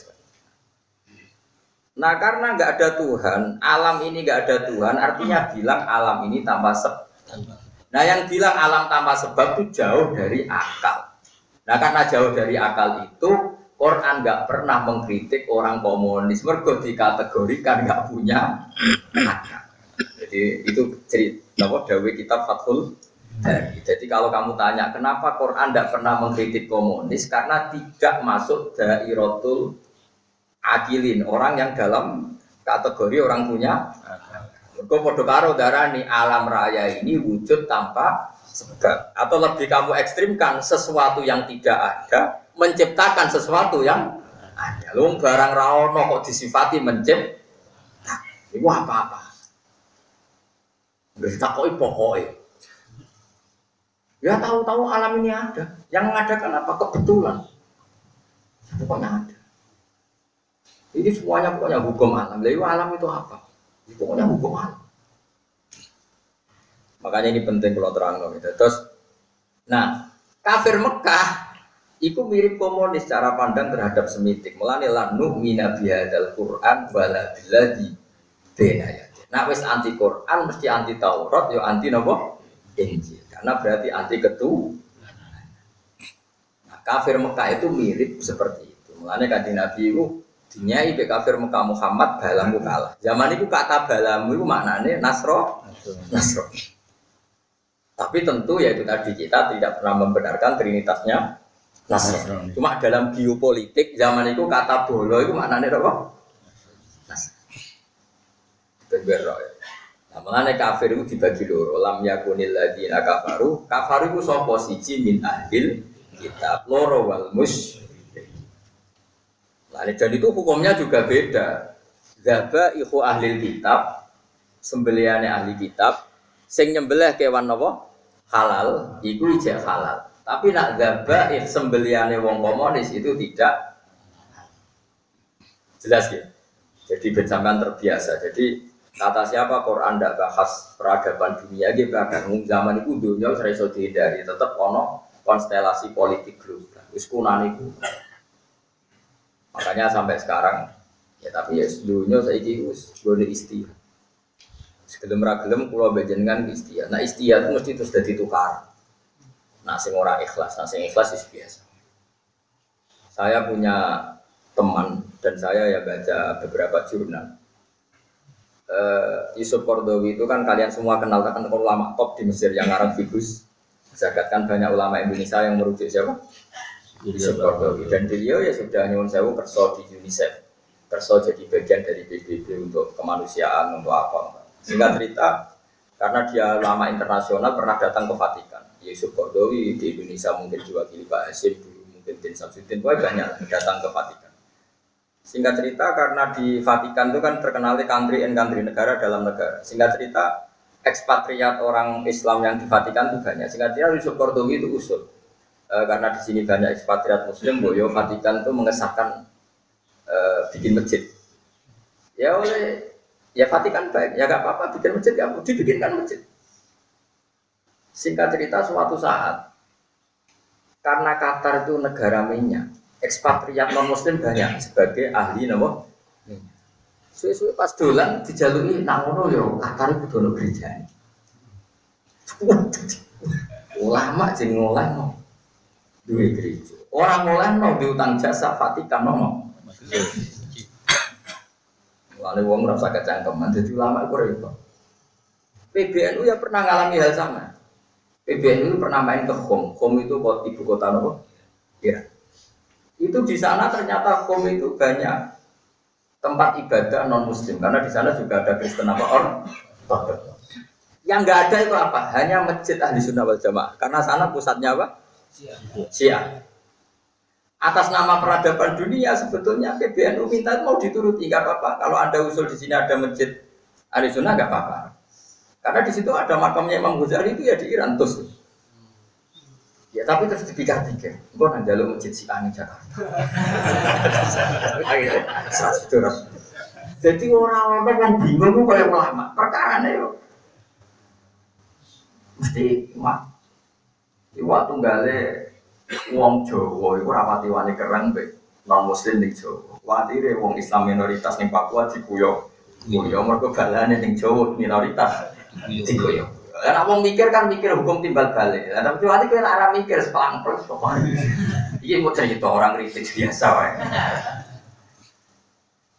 Nah karena nggak ada Tuhan, alam ini nggak ada Tuhan, artinya bilang alam ini tanpa sebab. Nah yang bilang alam tanpa sebab itu jauh dari akal. Nah karena jauh dari akal itu, Quran nggak pernah mengkritik orang komunis, mergo dikategorikan nggak punya akal. Jadi itu cerita Napa dawe kitab Fathul Bari. Jadi kalau kamu tanya kenapa Quran tidak pernah mengkritik komunis karena tidak masuk dairatul akilin orang yang dalam kategori orang punya Kau podo karo darani alam raya ini wujud tanpa sebab atau lebih kamu ekstrimkan sesuatu yang tidak ada menciptakan sesuatu yang ada. Lu barang rawono kok disifati mencipt, nah, itu apa-apa. Gak koi pokoknya. Ya tahu-tahu alam ini ada. Yang mengadakan apa? Kebetulan. Pokoknya ada. Ini semuanya pokoknya hukum alam. Lalu alam itu apa? Pokoknya hukum alam. Makanya ini penting kalau terang gitu. Terus, nah kafir Mekah itu mirip komunis cara pandang terhadap semitik. Melani lanu mina bihadal Quran wala biladi benayat. Nah wis anti Quran mesti anti Taurat, yo anti nopo Injil. Karena berarti anti ketu. Nah, kafir Mekah itu mirip seperti itu. Melani kanjeng Nabi itu Dinyai be kafir Mekah Muhammad balamu kalah. Zaman itu kata balamu itu maknanya Nasro, Nasro. Tapi tentu ya itu tadi kita tidak pernah membenarkan trinitasnya Nasro. Cuma dalam geopolitik zaman itu kata bolo itu maknanya apa? Nasro. Berbeda. Mengenai kafir itu dibagi loro. Lam yakunil ladina kafaru. Kafaru itu sopo siji min ahil kitab loro wal mus Nah, dan itu hukumnya juga beda. Zaba iku ahli kitab, sembeliannya ahli kitab, sing nyembelih kewan nopo halal, iku ijek halal. Tapi nak zaba sembeliannya wong komunis itu tidak jelas ya. Jadi bersamaan terbiasa. Jadi kata siapa Quran tidak bahas peradaban dunia gitu bahkan zaman itu dunia saya dihindari tetap ono konstelasi politik global. Wis kunani Makanya sampai sekarang ya tapi ya dunia saya wis boleh istilah. Sebelum ragelum pulau bejengan istilah. Nah istilah itu mesti terus jadi tukar. Nah sing ora ikhlas, nah sing ikhlas itu biasa. Saya punya teman dan saya ya baca beberapa jurnal. Uh, Yusuf Kordowi itu kan kalian semua kenal kan ulama top di Mesir yang Arab Figus. Zakat kan banyak ulama Indonesia yang merujuk siapa? Yusuf Kordowi. Dan beliau ya sudah nyuwun sewu kerso di UNICEF. Kerso jadi bagian dari PBB untuk kemanusiaan untuk apa. Sehingga cerita karena dia lama internasional pernah datang ke Vatikan. Yusuf Kordowi di Indonesia mungkin diwakili Pak Hasim dulu mungkin Din Samsudin banyak datang ke Vatikan singkat cerita karena di Vatikan itu kan terkenal country and country negara dalam negara singkat cerita ekspatriat orang Islam yang di Vatikan itu banyak singkat cerita Yusuf Kordowi itu usul e, karena di sini banyak ekspatriat Muslim, Boyo Vatikan itu mengesahkan e, bikin masjid. Ya oleh ya Vatikan baik, ya gak apa-apa bikin masjid, ya dibikinkan masjid. Singkat cerita suatu saat karena Qatar itu negara minyak, ekspatriat non Muslim banyak sebagai ahli nopo. Suwe-suwe pas dolan dijalui nang ngono yo Qatar itu dono gereja. Ulama jeng ngoleh duwe gereja. Orang mulai no diutang jasa Vatikan no. Lalu wong merasa kecangkeman, jadi ulama itu repot. PBNU ya pernah ngalami hal sama. PBNU pernah main ke Home. Home itu ibu kota nopo? Iran. Itu di sana ternyata Home itu banyak tempat ibadah non Muslim karena di sana juga ada Kristen apa orang. Yang nggak ada itu apa? Hanya masjid ahli sunnah wal jamaah. Karena sana pusatnya apa? Syiah. Atas nama peradaban dunia sebetulnya PBNU minta mau dituruti nggak apa-apa. Kalau ada usul di sini ada masjid Arizona nggak apa-apa. Karena di situ ada makamnya Imam Ghazali itu ya di Iran terus. Ya tapi terus dipikir-pikir, gue nanti lo masjid si Ani Jakarta. Jadi orang-orang yang bingung gue kayak ulama, perkara nih yo. Mesti mak Iwa tunggale wong Jawa iku rapati wani kereng be non muslim ning Jawa. Watire wong Islam minoritas ning Papua dikuyo. Kuyo mergo balane ning Jawa minoritas dikuyo. Lah wong mikir kan mikir hukum timbal balik. Lah tapi cuwati kowe ora mikir sepelang plus Iki mau cerita orang kritik biasa wae.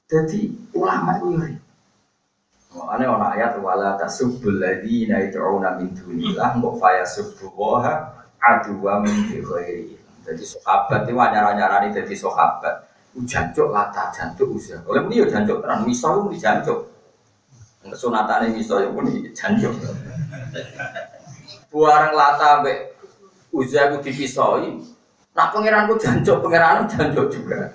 Jadi ulama itu yuri. Makanya ana ayat wala tasubbul ladzina yad'una min dunillah wa fayasubbuha aduwa min ghairi. Jadi sahabat itu anyar-anyarani dadi sahabat. Jancuk lata jancuk usia. Oleh muni yo jancuk tenan miso muni jancuk. Sunatane miso yo muni jancuk. Buareng lata mbek usia ku dipisoi. Nak pangeranku jancuk, pangeran jancuk juga.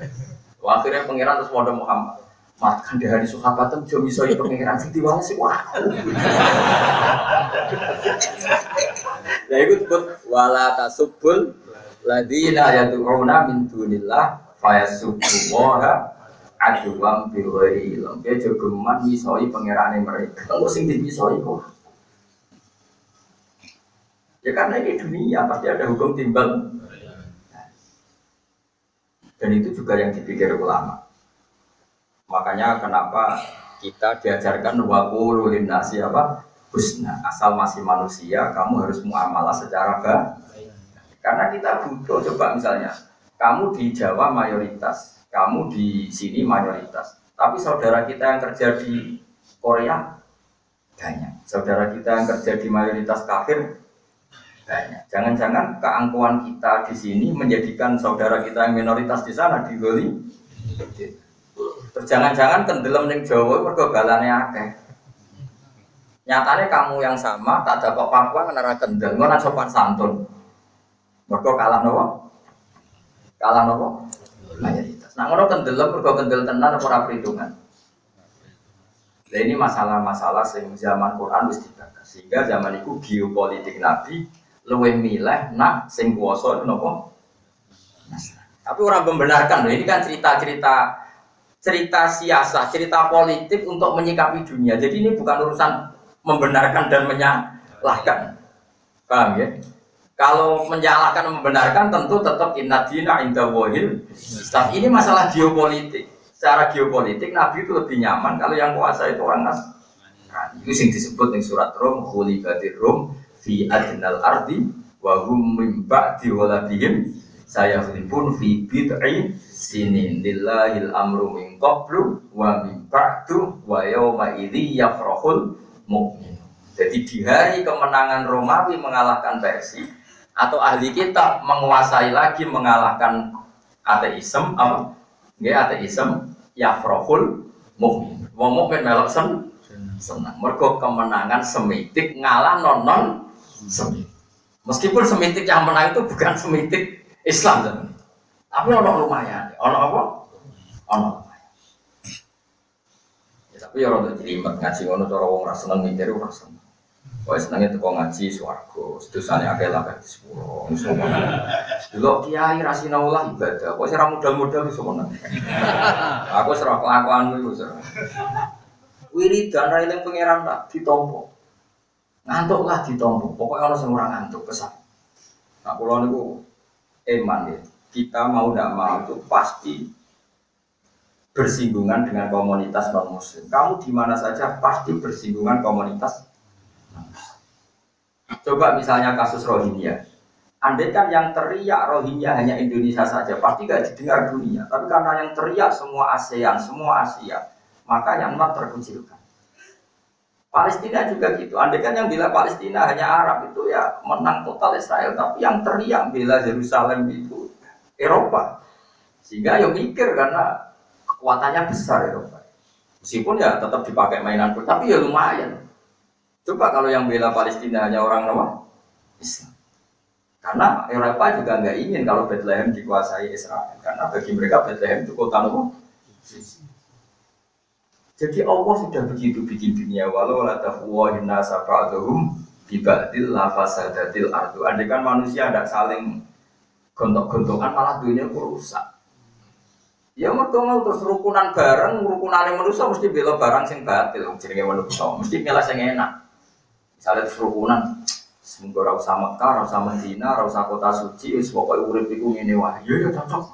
Akhirnya pangeran terus modal Muhammad. Makan di hari sahabat tem jo miso iki pangeran sing diwang sik wah. Ya iku disebut wala tasubbul ladina yad'una min dunillah fayasubbuha aduwam bi ghairi ilm. Dia jogeman misoi pangerane mereka. Kok sing dipisoi kok. Ya karena ini dunia pasti ada hukum timbal. Dan itu juga yang dipikir ulama. Makanya kenapa kita diajarkan wakulu nasi apa husna asal masih manusia kamu harus muamalah secara baik karena kita butuh coba misalnya kamu di Jawa mayoritas kamu di sini mayoritas tapi saudara kita yang kerja di Korea banyak saudara kita yang kerja di mayoritas kafir banyak jangan-jangan keangkuhan kita di sini menjadikan saudara kita yang minoritas di sana digoli Terus jangan-jangan tenggelam ning Jawa mergo akeh. Nyatane kamu yang sama tak kok Papua ngenara kendel, ngono sopan santun. Mergo kalah nopo? Kalah nopo? Mayoritas. Nah ngono tenggelam mergo kendel tenan apa ora perhitungan. Nah ini masalah-masalah sing zaman Quran wis dibahas. Sehingga zaman itu geopolitik Nabi luwih milih nak sing kuwasa nopo? Tapi orang membenarkan loh, ini kan cerita-cerita cerita siasa, cerita politik untuk menyikapi dunia. Jadi ini bukan urusan membenarkan dan menyalahkan. Paham ya? Kalau menyalahkan membenarkan tentu tetap inna dina inda wahil. Tapi ini masalah geopolitik. Secara geopolitik Nabi itu lebih nyaman kalau yang kuasa itu orang nas. Nah, itu yang disebut di surat Rum, khulibatir Rum, fi adnal ardi, wa hum min ba'di waladihim, saya pun fi bid'i sinin lillahil amru min qablu wa min ba'du wa yawma idzi yafrahul mu'min. Jadi di hari kemenangan Romawi mengalahkan Persia atau ahli kitab menguasai lagi mengalahkan ateisme apa? Nggih ateisme yafrahul mu'min. Wong mukmin melok sen senang. Mergo kemenangan semitik ngalah non non semitik. Meskipun semitik yang menang itu bukan semitik Islam tapi ono lumayan, ono apa? Ono Ya, tapi ya rada jelimet ngaji ngono cara wong ra seneng mikir ora seneng. Wae senenge teko ngaji swarga, sedosane akeh lah kan sepuro. Dulu kiai ra sinaulah ibadah, kok ora modal-modal iso menang. Aku serah kelakuan iku serah. Wiridan ra eling pangeran tak ditompo. Ngantuk lah ditompo. Pokoknya orang ora ngantuk kesan. Nah, kula niku eman ya kita mau tidak mau itu pasti bersinggungan dengan komunitas non muslim. Kamu di mana saja pasti bersinggungan komunitas. Coba misalnya kasus Rohingya. Andai kan yang teriak Rohingya hanya Indonesia saja, pasti gak didengar dunia. Tapi karena yang teriak semua ASEAN, semua Asia, maka yang terkucilkan. Palestina juga gitu. Andai kan yang bila Palestina hanya Arab itu ya menang total Israel, tapi yang teriak bila Yerusalem itu Eropa. Sehingga ya mikir karena kekuatannya besar Eropa. Meskipun ya tetap dipakai mainan pun, tapi ya lumayan. Coba kalau yang bela Palestina hanya orang nama Islam. Karena Eropa juga nggak ingin kalau Bethlehem dikuasai Israel. Karena bagi mereka Bethlehem itu kota nama jadi Allah sudah begitu bikin dunia walau la tafwahin nasa ba'dhum bibadil lafasadatil ardu. Andai kan manusia tidak saling gontok-gontokan malah dunia rusak. Ya mereka mau terus rukunan bareng, rukunan yang manusia mesti bela barang sing batil, jenenge manusia, mesti milih sing enak. Misalnya terus rukunan, semoga rau sama Mekah, rau sama Medina, rau sama kota suci, wis pokoknya urip iku ngene wah, iya ya cocok.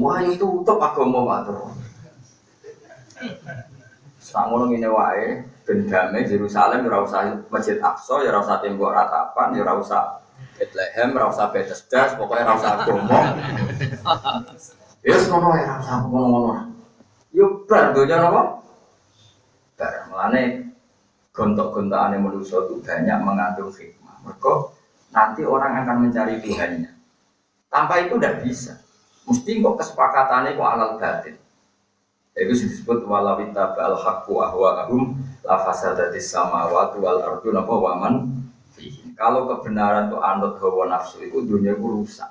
Wah itu utuh agama matur. Sangono ngene wae, ben damai Yerusalem ya ora usah Masjid Aqsa, ya ora usah tembok ratapan, ya ora usah Bethlehem, rasa Bethesda, pokoknya rasa agama. Ya ngono ya rasa ngono-ngono. Yo bar donya napa? barang. Mulane gontok-gontokan manusia itu banyak mengandung hikmah. Mereka nanti orang akan mencari Tuhannya. Tanpa itu tidak bisa. Mesti kok kesepakatannya kok alal batin. Itu disebut walawita bal haqqu ahwa'ahum la fasadatis samawati wal ardu napa waman Kalau kebenaran itu anut hawa nafsu itu dunia itu rusak.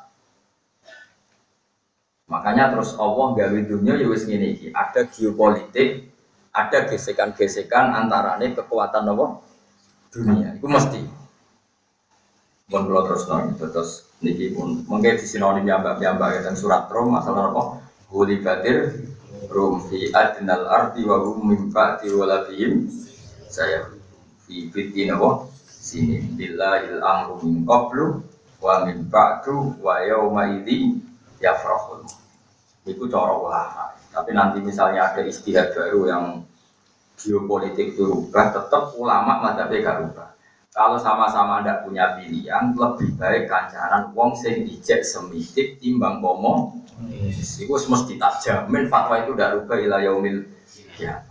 Makanya terus Allah gawe dunia ya wis ngene iki, ada geopolitik, ada gesekan-gesekan antarane kekuatan apa? Dunia. Itu mesti. Pun kula terus nang terus niki pun mungkin di sinoni piyambak-piyambak dan surat Rom masalah apa? Huli batir rum fi adnal ardi wa hum min ba'di saya fi fiti napa sini billahil amru min qablu wa min ba'du wa yauma idzi yafrahul itu cara ulama. Tapi nanti misalnya ada istihad baru yang geopolitik itu rubah tetap ulama madhabnya gak rubah. Kalau sama-sama tidak punya pilihan lebih baik kancaran wong sing ijek semitik timbang bomo itu mesti tak jamin fatwa itu tidak rubah ila yaumil ya.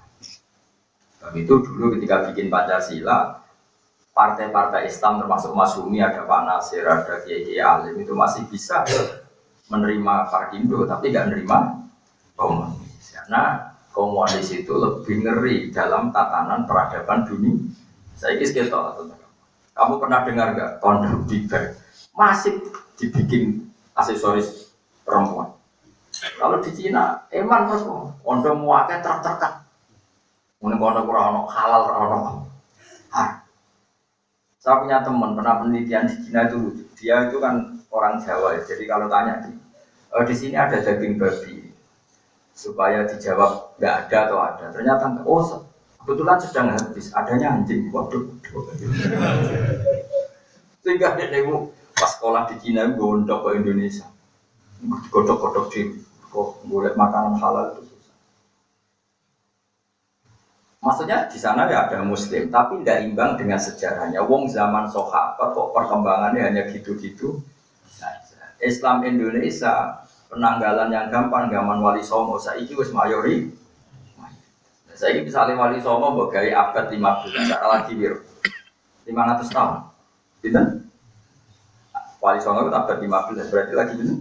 Tapi itu dulu ketika bikin Pancasila, partai-partai Islam termasuk Masumi ada Pak Nasir, ada Kiai Kiai Alim itu masih bisa menerima Parkindo, tapi tidak menerima komunis. Karena komunis itu lebih ngeri dalam tatanan peradaban dunia. Saya kira kita kamu pernah dengar nggak kondom di Masih dibikin aksesoris perempuan. Kalau di Cina, eman mas, ondo muaknya tertekan. Mungkin kondo kurang halal kurang Saya punya teman pernah penelitian di Cina itu lucu. Dia itu kan orang Jawa ya. Jadi kalau tanya di, e, di sini ada daging babi, supaya dijawab nggak ada atau ada. Ternyata oh kebetulan sedang habis, adanya anjing. Waduh. Sehingga dia pas sekolah di Cina gondok ke Indonesia godok-godok di kok boleh makanan halal itu. Maksudnya di sana ya ada muslim, tapi tidak imbang dengan sejarahnya. Wong zaman sahabat kok perkembangannya hanya gitu-gitu. Islam Indonesia penanggalan yang gampang zaman Wali Songo saiki wis mayori. Saya ini misalnya Wali Songo bagai abad 15, cara lagi bir 500 tahun. Gitu? Wali Songo itu abad 15, berarti lagi benar.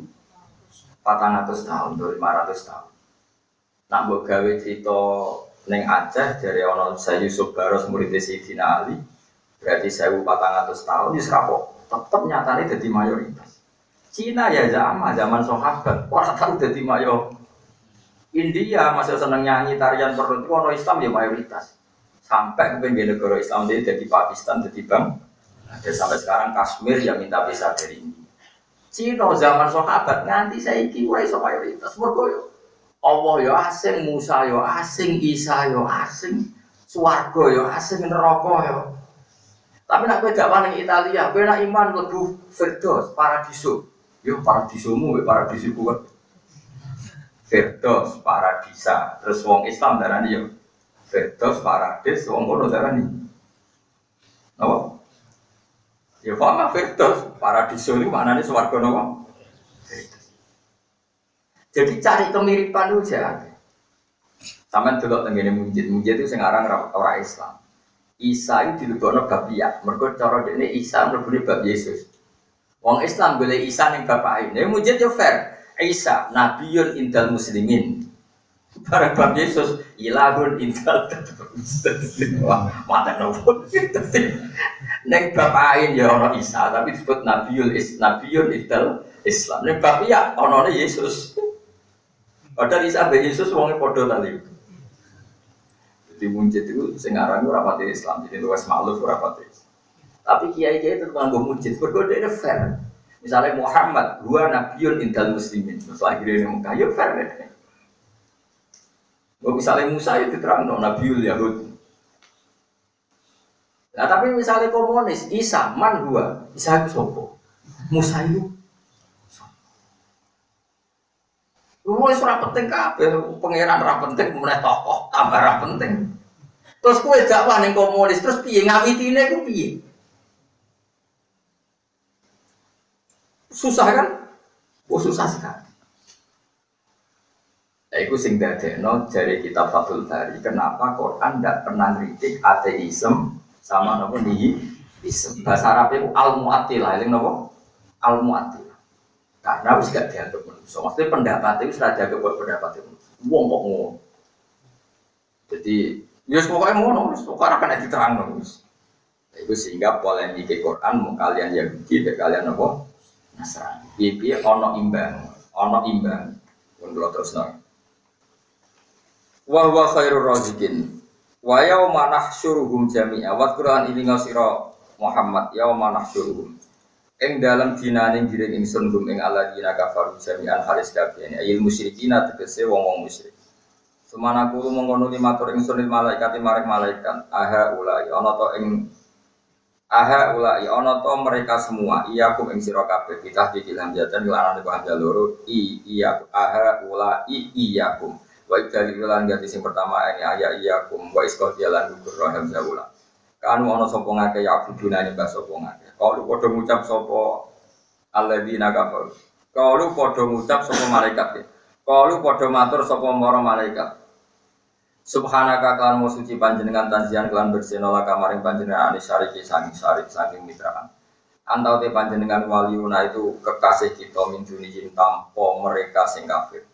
400 tahun, 500 tahun. Nak mbok gawe cerita neng Aceh dari ono saya Yusuf Baros murid Sayyidina Ali berarti 1400 tahun di Serapo tetap nyatanya jadi mayoritas. Cina ya zaman zaman sahabat orang tahu jadi mayor. India masih seneng nyanyi tarian perut ono Islam ya mayoritas. Sampai ke negara Islam jadi Pakistan jadi bang. Ada sampai sekarang Kashmir yang minta bisa dari India. Cina zaman sahabat nganti ora iso mayoritas mergo yo Allah yo asing, Musa yo asing, Isa yo asing, swarga yo asing, neraka yo. Tapi nak kowe dakwah ning Italia, kowe nak iman mlebu Firdaus, paradiso. Yo paradisomu we paradisiku kan. Firdaus, paradisa. Terus wong Islam darani yo Firdaus, paradis, wong kono darani. Apa? Ya fama Firdaus, paradiso ini mana nih swarga nopo? Jadi cari kemiripan itu jangan. Sama dulu tenggine mujid, mujid itu sekarang orang Islam. Isa itu dilebokno bab iya, mergo cara dene Isa mlebune bab Yesus. Wong Islam boleh Isa bapak ini, mujid yo fair. Isa nabiyun indal muslimin. Barang bab Yesus ilahun indal mata nopo. Neng bapain ya ono Isa, tapi disebut Nabiul Is, Nabiul Idal Islam. Neng bapak ya ono Yesus. Padahal Isa be Yesus wongnya podo tadi. Jadi muncit itu sekarang itu rapat Islam, jadi luas malu rapat Tapi kiai kiai itu tukang mujid, bergoda itu fair. Misalnya Muhammad, dua Nabiul Idal Muslimin, terus ini muka, ya fair deh. Misalnya Musa itu terang, Nabiul Yahud, Nah tapi misalnya komunis, Isa, man dua, Isa itu sopo, Musa itu. Mulai surah penting kabeh, pangeran ra penting, mulai tokoh tambah ra penting. Terus kue dakwah ning komunis, terus piye ngawitine ku piye? Susah kan? Oh susah sekali. Nah, itu sing dadekno dari kitab Fathul Bari. Kenapa Quran tidak pernah kritik ateisme sama nopo nihilisme. Bahasa Arab itu al muatilah, ini nopo al muatilah. Karena harus gak dianggap manusia. Maksudnya pendapat itu sudah dianggap pendapat itu. Wong kok ngono. Jadi, ya pokoknya ngono, pokoknya akan diterang terus. Itu sehingga polemik Quran mau kalian Yahudi, kalian apa? Nasrani. Pipi ono imbang, ono imbang. Pun terus nol. Wa huwa khairur razikin. Wa yauma nahsyuruhum jami'a. Wa Qur'an ini ngasira Muhammad yauma nahsyuruhum. Ing dalam dinane giring ingsun gum ing alladzina kafaru jami'an halis kabeh. Ayil musyrikina tegese wong-wong musyrik. Semana kulo mengkono matur ingsun lil malaikat marek malaikat. Aha ulai ana to ing Aha ulai ana to mereka semua iya kum ing sira kabeh kita dikil hamzatan lan ana loro i iya aha ulai iya kum Wa dari ulang ganti sing pertama ini ayat iya kum wa iskot jalan gugur roham zaula. Kanu ono ngake ya buduna nyembah sopo ngake. Kalau podo ngucap sopo alladzina kafir. Kalau podo ngucap sopo malaikat ya. Kalau podo matur sopo moro malaikat. Subhanaka kalan mau suci panjenengan tanjian kelan bersih nolak kamaring panjenengan anis syariki sangi syarik saking mitraan. Antau te panjenengan waliuna itu kekasih kita min dunijin tampo mereka sing kafir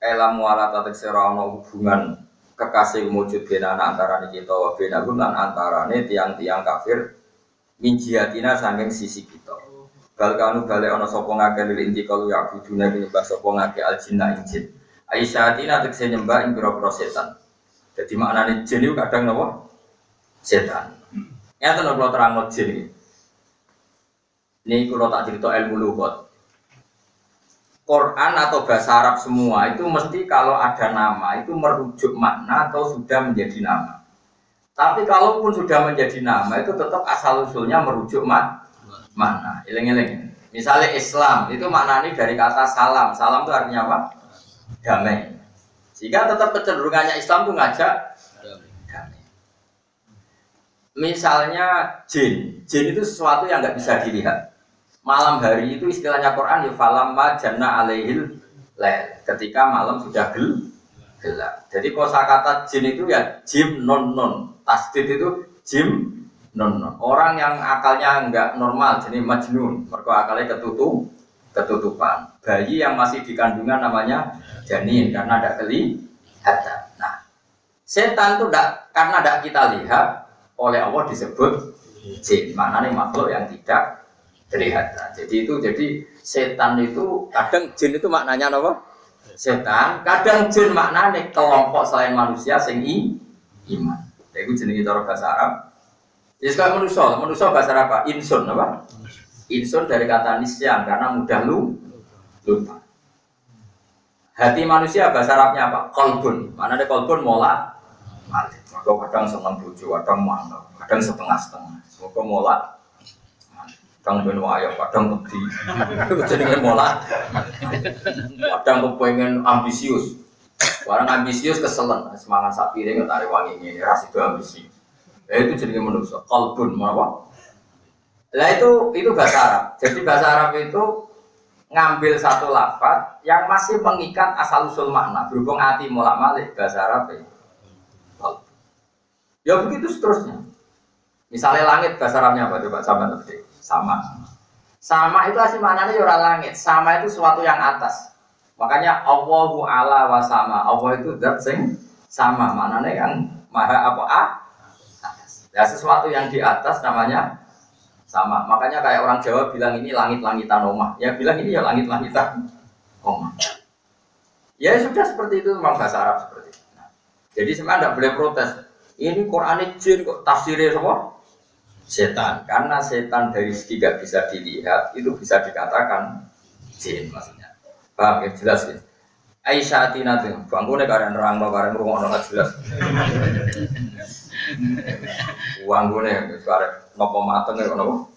elam wala tatek serono hubungan kekasih wujud bena antara kita wa bena lan antara tiang-tiang kafir min jihatina saking sisi kita. Bal kanu balik ana sapa ngake lil inti kalu ya budune nyembah sapa ngake al jinna ing aisyatina tekse nyembah ing pira-pira setan. Jadi maknane jin itu kadang napa? Setan. Ya tenan kula terang jin ini kalau tak cerita ilmu lugat Quran atau bahasa Arab semua itu mesti kalau ada nama itu merujuk makna atau sudah menjadi nama. Tapi kalaupun sudah menjadi nama itu tetap asal usulnya merujuk mak makna. Ileng-ileng. Misalnya Islam itu maknanya dari kata salam. Salam itu artinya apa? Damai. Jika tetap kecenderungannya Islam itu ngajak damai. Misalnya jin. Jin itu sesuatu yang nggak bisa dilihat malam hari itu istilahnya Quran ya falam jannah alaihil lail. Ketika malam sudah gel gelap. Jadi kata jin itu ya jim non non. Tasdid itu jim non non. Orang yang akalnya enggak normal jadi majnun. Mereka akalnya ketutup ketutupan. Bayi yang masih di kandungan namanya janin karena ada kelihatan. Nah, setan itu karena tidak kita lihat oleh Allah disebut jin. Mana nih makhluk yang tidak kelihatan. Jadi itu jadi setan itu kadang jin itu maknanya apa? Setan, kadang jin maknanya kelompok selain manusia sing iman. Itu jenis itu bahasa Arab. Ya sekarang manusia, manusia bahasa Arab apa? Insun apa? Insun dari kata nisyan karena mudah lu lupa. Hati manusia bahasa Arabnya apa? Kolbun. Mana ada kolbun mola malik. Maka kadang senang buju, kadang mana, kadang setengah-setengah. Semoga mola kadang ben wayo, kadang wedi. Jenenge mola. Kadang kepengen ambisius. Orang ambisius keselen, semangat sapi ini tarik wangi ini, ras itu ambisi. Ya itu jenenge manusia, kalbun, apa? Lah itu itu bahasa Arab. Jadi bahasa Arab itu ngambil satu lafaz yang masih mengikat asal usul makna berhubung hati mulak malik bahasa Arab itu. Ya begitu seterusnya. Misalnya langit bahasa Arabnya apa coba sama nanti sama. Sama itu asli maknanya ya orang langit. Sama itu sesuatu yang atas. Makanya Allahu ala wa sama. Allah itu zat sing sama. Maknanya yang maha apa a atas. Ya sesuatu yang di atas namanya sama. Makanya kayak orang Jawa bilang ini langit-langitan omah. Ya bilang ini ya langit-langitan omah. Ya sudah seperti itu memang bahasa Arab seperti itu. Nah, jadi sebenarnya tidak boleh protes. Ini Quran jin kok tafsirnya semua setan karena setan dari segi tidak bisa dilihat itu bisa dikatakan jin maksudnya paham ya? Jelas ya? Aisyah Tina tuh bangunnya karena nerang no karena rumah no jelas. Bangunnya karena nopo mateng ya nopo.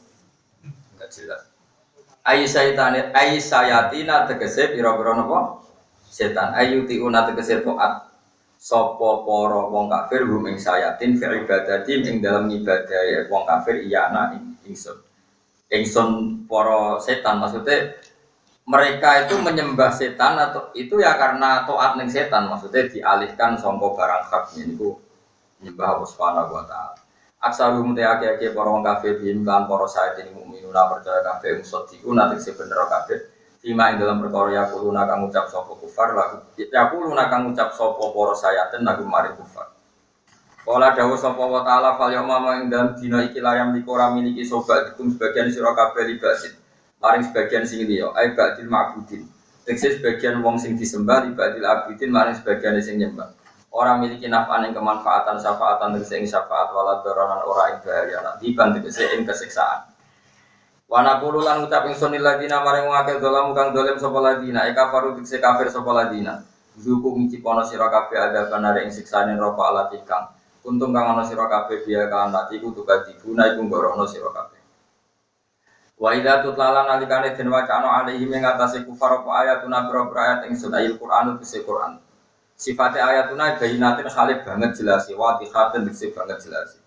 Nggak jelas. Aisyah Tina Aisyah Yatina tegese piro-piro nopo? Setan. Ayu tiuna tegese toat. Sopo poro wong kafir hum ing sayatin fi ibadati ing dalam ibadah wong kafir iya ana ingsun. Ingsun poro setan maksudnya mereka itu menyembah setan atau itu ya karena taat ning setan maksudnya dialihkan songko barang hak itu menyembah Allah Subhanahu wa taala. Aksarum te ake-ake para wong kafir bim kan para saat ini mukminuna percaya kabeh musadiku nanti si bener kabeh. Lima ing dalam perkara ya kuluna kang ucap sapa kufar lagu ya kuluna kang ucap sapa para sayaten lagu mari kufar. Kala dawuh sapa wa taala fal yauma ing dalam dina iki layam dikora miliki sobat dikum sebagian sira kabeh libasin maring sebagian sing liya ai ba'dil ma'budin. Tegese sebagian wong sing disembah di ba'dil abidin maring sebagian sing nyembah. Orang miliki naf'an yang kemanfaatan syafaatan tegese ing syafaat wala doronan ora ing bahaya. Nanti ban tegese ing kesiksaan. Wana kulu lan ucap ing sunil ladina maring wakil dolam kang dolem sapa ladina eka faru tegese kafir sapa ladina Zuku ngici pono sira kabeh ada kanare ing siksane neraka alati kang. Untung kang ana sira kabeh biya kan lati ku tuka dibuna iku ngorono sira kabeh Wa idza tutlalan nalikane den wacana alaihi ing atase kufar apa ayatuna biro ayat ing sunayil Qur'an bisa Qur'an. Sifatnya ayatuna bayinatin khalif banget jelas wa tihatin bisa banget jelas.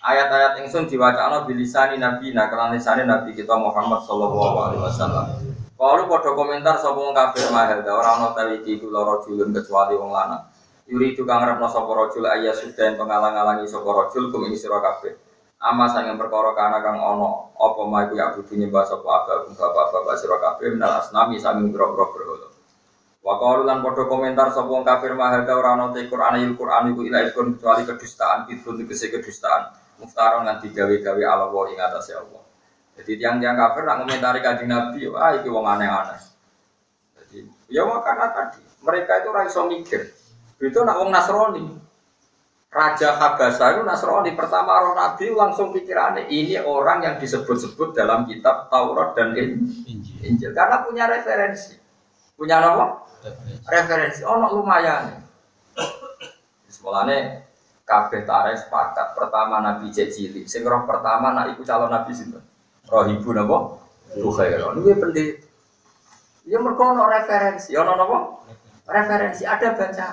Ayat-ayat ingsun diwacana bilisani nabi nah kelan lisane nabi kita Muhammad sallallahu alaihi wasallam. Kalau podo komentar sapa kafir mahal ora ana tawi iki kula rajulun kecuali wong lanang. Yuri tukang ngarepno sapa rajul ayya sudah pengalang-alangi sapa rajul kum ing sira kabeh ama yang perkara kana kang ono apa ma iku ya butuh nyembah sapa agak bapak-bapak sira kabeh minal asnami sami boro-boro berhala. Wa lan padha komentar sapa wong kafir mahal ora ono te Quran il Quran iku ila ikun kecuali kedustaan itu tegese kedustaan muftaron lan digawe-gawe ala wa ing atase Allah. Jadi tiang-tiang kafir nak komentari kanjeng Nabi wah iki wong aneh-aneh. Jadi ya makanya tadi mereka itu ora iso mikir. Itu nak wong Nasrani Raja Habasa itu Nasrani pertama roh Nabi langsung pikirannya ini orang yang disebut-sebut dalam kitab Taurat dan Injil. Injil. Karena punya referensi. Punya apa? Referensi. Oh, no, lumayan. Semulanya kabeh tarik sepakat. Pertama Nabi Cecili. Sing roh pertama nak ikut calon Nabi sinten? Roh ibu napa? Ruhairah. Niku pendeta. Ya mergo referensi. Ya ono napa? Referensi ada baca.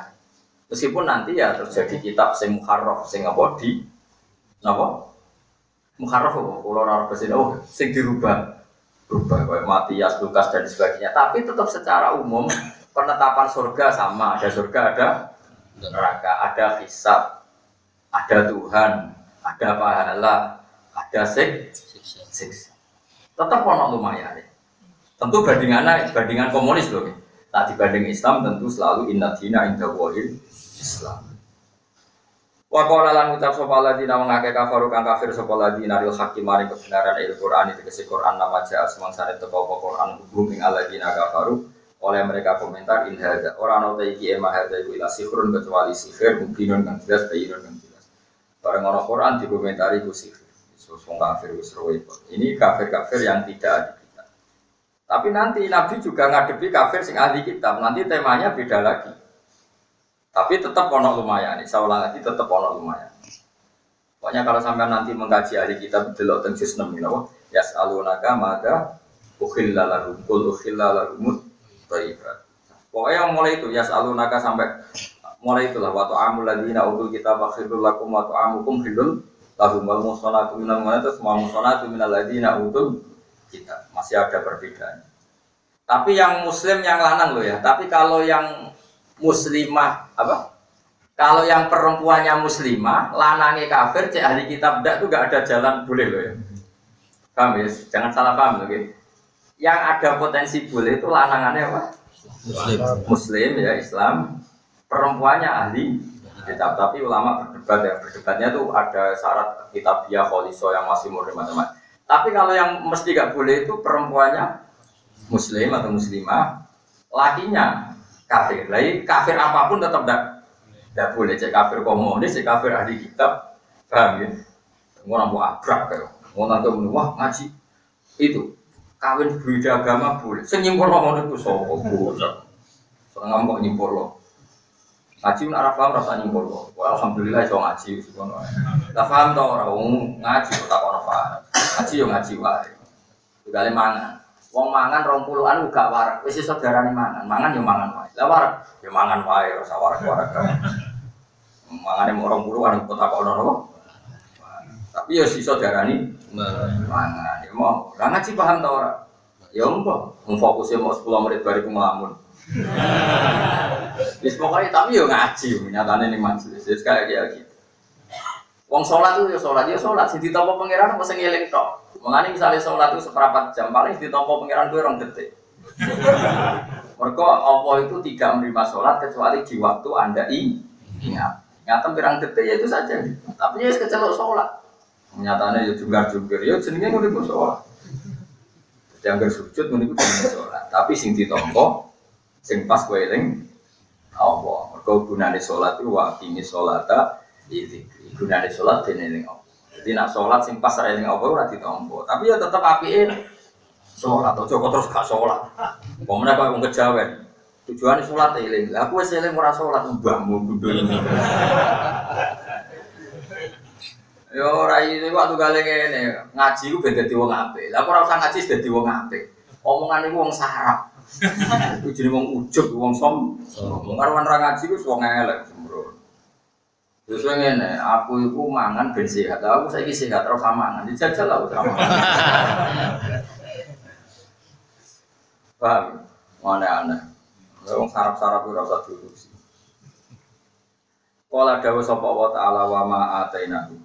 Meskipun nanti ya terjadi kitab sing muharraf sing apa di napa? Muharraf apa? Kulo ora bahasa oh sing dirubah. Berubah kayak Matias, Lukas dan sebagainya. Tapi tetap secara umum penetapan surga sama, ada surga, ada neraka, ada hisab, ada Tuhan, ada pahala, ada sik, siksa. Tetap ono lumayan. Tentu bandingannya bandingan komunis loh. Nah dibanding Islam tentu selalu inna dina inda wahil Islam. Wa qala lan ucap sapa ladina mengake kafaru kang kafir sapa ladina ril hakim mari kebenaran il Quran itu kese Quran nama ja semangsane teko apa Quran hubung ing aladina kafaru oleh mereka komentar in hadza ora iki ema hadza iku ila sihrun kecuali sihir mungkinun kang jelas bayinun kang jelas. Bareng ana Quran dikomentari ku sihir. Sus wong kafir wis Ini kafir-kafir yang tidak ada kitab. Tapi nanti Nabi juga ngadepi kafir sing ahli kitab. Nanti temanya beda lagi. Tapi tetap ono lumayan, saya ulang lagi tetap ono lumayan. Pokoknya kalau sampai nanti mengkaji ahli kita delok teng juz 6 napa? Yas'alunaka maka ukhilla lahum kul ukhilla lahum. Pokoknya yang mulai itu yas'alunaka sampai mulai itulah waktu amul ladina kita bakhirul lakum waktu amukum khilul lahum wal musonatu minal mana semua musonatu minal ladina utul kita masih ada perbedaan. Tapi yang muslim yang lanang loh ya. Tapi kalau yang muslimah apa? Kalau yang perempuannya muslimah, lanangnya kafir, cek ahli kitab tidak tuh gak ada jalan boleh loh ya. Paham ya? Jangan salah paham loh. Okay? Yang ada potensi boleh itu lanangannya apa? Muslim. Muslim ya Islam. Perempuannya ahli kitab. Tapi ulama berdebat ya. Berdebatnya tuh ada syarat kitab dia kholiso yang masih murid macam-macam. Tapi kalau yang mesti gak boleh itu perempuannya muslim atau muslimah, lakinya kafir. Lagi kafir apa pun tetap tidak tidak boleh. Cek kafir komunis, cek kafir ahli kitab, paham ya? Mau mau abrak ya, mau nanti wah ngaji itu kawin berbeda agama boleh. Senyimpul mau itu sopo boleh. Soalnya nggak nyimpul loh. Ngaji pun arah paham rasa nyimpul alhamdulillah so ngaji sekono. Tak paham tau orang ngaji tak orang paham. Ngaji yo ngaji wae. Gale mangan. Wong mangan rong puluhan gak warak. Wis iso darani mangan. Mangan yo mangan wae. Lah warak yo mangan wae ora warak-warak. Mangane mau rong puluhan kok tak ono apa? Tapi yo iso darani mangan. Yo mau. Lah ngaji paham ta ora? Ya apa? Memfokusnya mau 10 menit bariku ngelamun. Wis pokoknya tapi yo ngaji nyatane ning majelis. Wis kayak gitu. Wong sholat itu ya sholat, ya sholat. Si ditompo pangeran apa sing eling tok. Mulane misalnya sholat itu seperempat jam, paling ditompo pangeran gue orang detik. Mereka Allah itu tidak menerima sholat kecuali di waktu anda ingat. Nyata pirang detik ya itu saja. Tapi ya kecelok sholat. Nyatanya ya juga juga, ya jenenge ngono iku sholat. Jangan sujud ngono iku sholat. Tapi sing ditompo sing pas kowe eling Allah. Mergo gunane salat iku wa ini salata iki gunane salat dene eling Allah. Jadi nak salat sing pas eling Allah ora ditampa. Tapi ya tetep apike salat aja kok terus gak salat. Pomene kok wong kejawen. Tujuannya sholat eling. Lah aku wis eling ora sholat mbahmu gundul ini. Yo ora iki waktu kali ngene, ngaji ku ben dadi wong apik. Lah ora usah ngaji dadi wong apik. Omongan iku wong sarap. Iku jenenge wong ujug, wong som. Wong karo ngaji ku wong elek sembrono. Terus ngene, aku iku mangan ben sehat. Aku saiki sehat terus mangan. Dijajal lah terus mangan. Paham? Mana aneh. Wong sarap-sarap ora usah diurusi. Kala dawuh sapa wa ta'ala wa ma atainahu.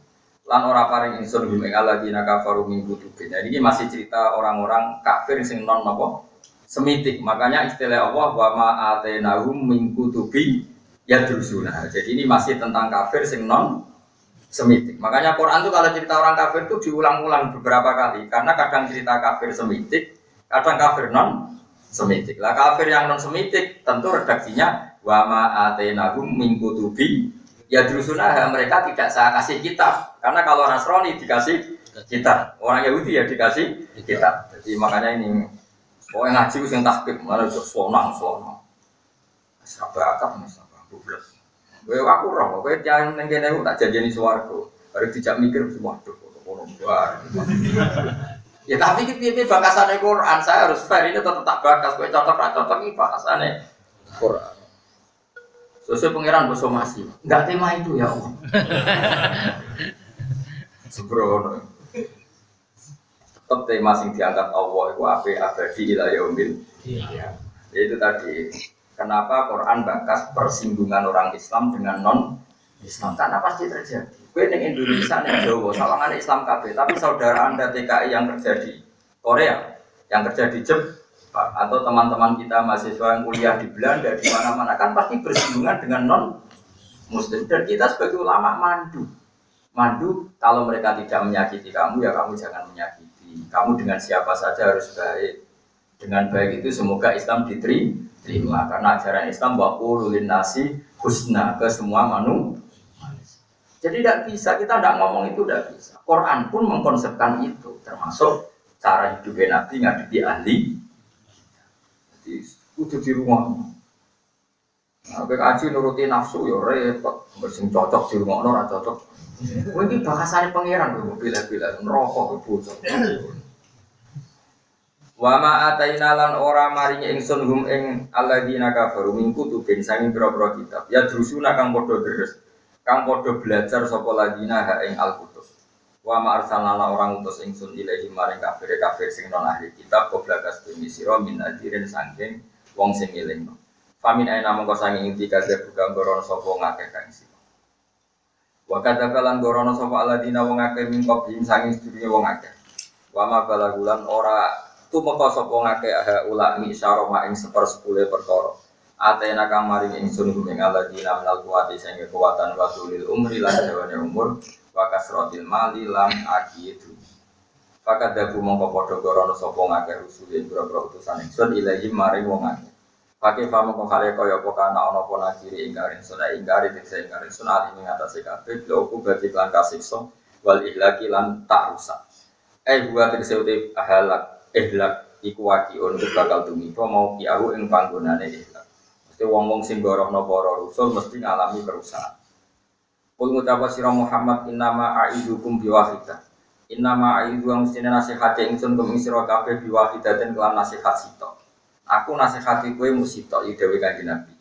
Lan ora paring ingsun ing alladzina kafaru min kutubin. Jadi ini masih cerita orang-orang kafir sing non napa? semitik. Makanya istilah Allah wa ma atainahum min kutubi yadrusuna. Jadi ini masih tentang kafir sing non semitik. Makanya Quran itu kalau cerita orang kafir itu diulang-ulang beberapa kali karena kadang cerita kafir semitik, kadang kafir non semitik. Lah kafir yang non semitik tentu redaksinya wa ma atainahum min kutubi yadrusuna mereka tidak saya kasih kitab. Karena kalau Nasrani dikasih kitab, orang Yahudi ya dikasih kitab. Jadi makanya ini Pokoknya ngaji itu yang tahqiq, mana itu selonang. Seraba akap, bubles. Gue aku roh, gue jangan nengen aku tak jadi suwargo. Baru tidak mikir semua tuh, kono Ya tapi ini bakasannya Quran, saya harus fair ini tetap tak bakas. Gue cocok, cocok ini bakasannya Quran. Sesuai pangeran bersomasi, enggak tema itu ya Allah. Sembrono tetap tema sing diangkat Allah itu apa abadi ila yaumil iya. ya itu tadi kenapa Quran bakas persinggungan orang Islam dengan non Islam karena pasti terjadi. Gue di Indonesia nih Jawa sawangan Islam KB tapi saudara anda TKI yang kerja di Korea yang kerja di Jepang atau teman-teman kita mahasiswa yang kuliah di Belanda di mana-mana kan pasti bersinggungan dengan non Muslim dan kita sebagai ulama mandu. Mandu kalau mereka tidak menyakiti kamu ya kamu jangan menyakiti. Kamu dengan siapa saja harus baik. Dengan baik itu semoga Islam diterima karena ajaran Islam bahwa nasi husna ke semua manusia. Jadi tidak bisa, kita tidak ngomong itu tidak bisa. Quran pun mengkonsepkan itu, termasuk cara hidup Nabi ngadepi ahli. Jadi itu di rumah. Nah, kaji nuruti nafsu ya repot, bersing cocok di rumah, ora cocok Mungkin bahasanya pangeran tuh bila-bila merokok bocor. Wa ma ataina lan ora maringi ingsun hum ing alladzina kafaru min kutubin sanging pira-pira kitab. Ya drusuna kang padha deres. Kang padha belajar sapa ladina ha ing al-kutub. Wa ma arsalna orang utus ingsun ilahi maring kafir kafir sing non ahli kitab koblakas bumi sira min adirin sangking wong sing eling. Famin aina mongko sanging inti kadhe buka goron sapa ngakeh kang Wa kadzakalan gorono sapa alladzina wong akeh min qablihim sanging sedurunge wong akeh. Wa ma balagulan ora tumeka sapa ngakeh ha ula mi syaroma ing sepersepuluh perkara. Atena kang maring ingsun ing alladzina minal kuwati sing kekuatan wa tulil umri lan dawane umur wa kasratil mali lan akidu. Fakat dabu mongko padha gorono sapa ngakeh rusulin boro-boro utusan ingsun ilahi maring wong. Pakai famo kok kare kaya apa kana ana apa nakiri ingkarin sunah ingkari tekse ingkarin sunah ali ing atase kabeh lho ku berarti lan kasiksa wal ihlaki lan tak rusak. Eh buat tekse uti ahalak ihlak iku wakiun ku bakal tumiba mau kiahu ing panggonane ihlak. Mesti wong-wong sing gorohno para rusul mesti ngalami kerusakan. Kul ngucapa sira Muhammad innama aidukum biwahidah. Innama aidu ang mesti nasihati ingsun kum sira kabeh biwahidaten kelan nasihat sitok. Aku nasihati kue musitok iki dewe kanjeng Nabi.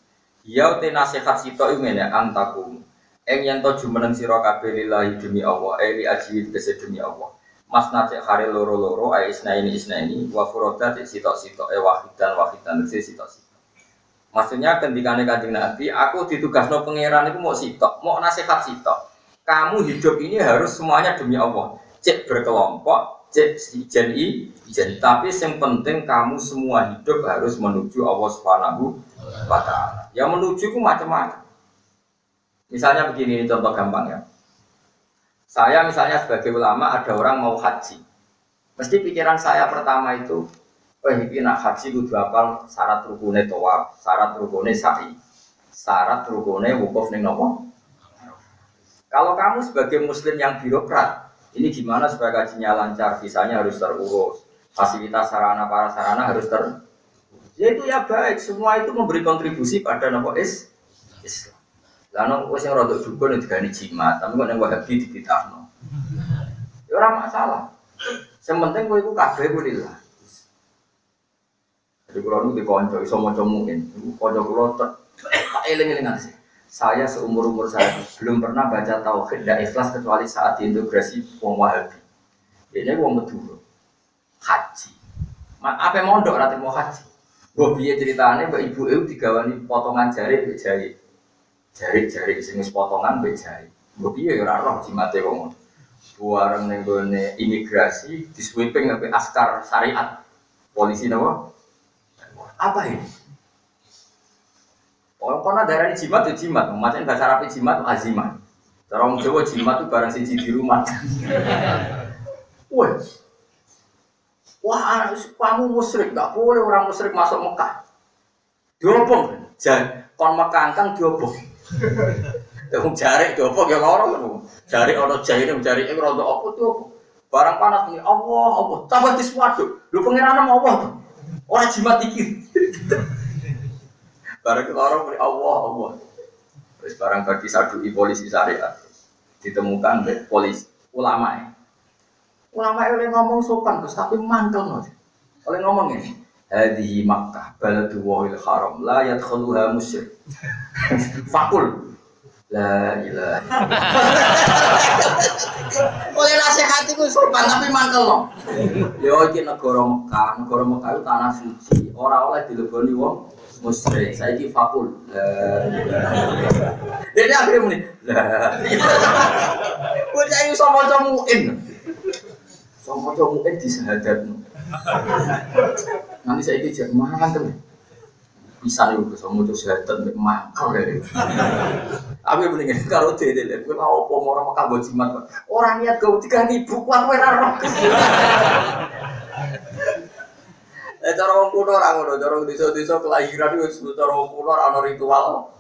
Ya te nasihat sitok iki ngene antakum. Eng yen to jumeneng sira kabeh lillahi demi Allah, eli aji tegese demi Allah. Mas nacek hari loro-loro ay isna ini isna ini wa furoda cek sitok-sitok eh wahidan wahidan cek sitok-sitok. Maksudnya ketika kanjeng Nabi, aku ditugas no pangeran itu mau sitok, mau nasihat sitok. Kamu hidup ini harus semuanya demi Allah. Cek berkelompok, cek ijen i, ijen. Tapi yang penting kamu semua hidup harus menuju Allah Subhanahu wa Ta'ala. Yang menuju itu macam-macam. Misalnya begini, ini contoh gampang ya. Saya misalnya sebagai ulama ada orang mau haji. Mesti pikiran saya pertama itu, oh ini nak haji kudu apal syarat rukune tawaf, syarat rukune sa'i, syarat rukune wukuf ning nopo. Kalau kamu sebagai muslim yang birokrat, ini gimana supaya gajinya lancar, visanya harus terurus, fasilitas sarana para sarana harus ter Ya itu ya baik, semua itu memberi kontribusi pada nopo is Islam. Lalu wes yang rodok dukun itu gani jimat, tapi kok yang wahabi di kita no. Ya orang masalah. Yang penting gue itu kabeh gue lillah. Jadi kalau nu dikonco, iso mau comuin, konco kulo tak eling eling sih. Saya seumur umur saya belum pernah baca tauhid dan ikhlas kecuali saat diintegrasi wong wahabi. Ini wong meduro haji. Apa mondok rati mau haji? Gue biaya ceritanya, mbak ibu itu digawani potongan jari, jari jari-jari sing wis potongan mbek jari. Mbok piye ora roh jimate wong. Buareng ning gone imigrasi di sweeping sampai askar syariat. Polisi napa? Apa ini? Oh, kono darah jimat itu jimat, macam bahasa Arab jimat itu azimat. Cara orang Jawa jimat itu barang siji di rumah. Wah, wah, kamu musyrik, gak boleh orang musyrik masuk Mekah. Diobong, jangan kon Mekah angkang diobong. Wong jarik dopo ya loro kan. Jarik ana jarik ing rondo apa tuh apa? Barang panas ini Allah Allah tambah diswaduk. Lu pangeran Allah tuh. Ora jimat iki. Barang loro muni Allah Allah. Wis barang bagi sadui polisi syariat. Ditemukan oleh polisi ulama ya. Ulama oleh ngomong sopan terus tapi mantel Oleh ngomong ini, Hadihi Makkah baladu wahil haram la yadkhuluha musyrik. Fakul La ilaha. Oleh nasihat itu sopan tapi loh. Yo iki negara Mekah, negara Mekah itu tanah suci. Ora oleh dileboni wong musyrik. Saiki fakul. Dene akhirnya muni. La. Bocah iku sama maca muin. Sama maca muin disahadatno. Nanti saya jadi mantel. Bisa nih bisa mau coba sehat mek makal ya. Tapi mendingan kalau dede deh, gue mau apa orang makan gue jimat. Orang niat gue tiga ribu kuat gue raro. Eh cara orang kuno orang kuno, cara desa-desa kelahiran itu cara orang kuno orang ritual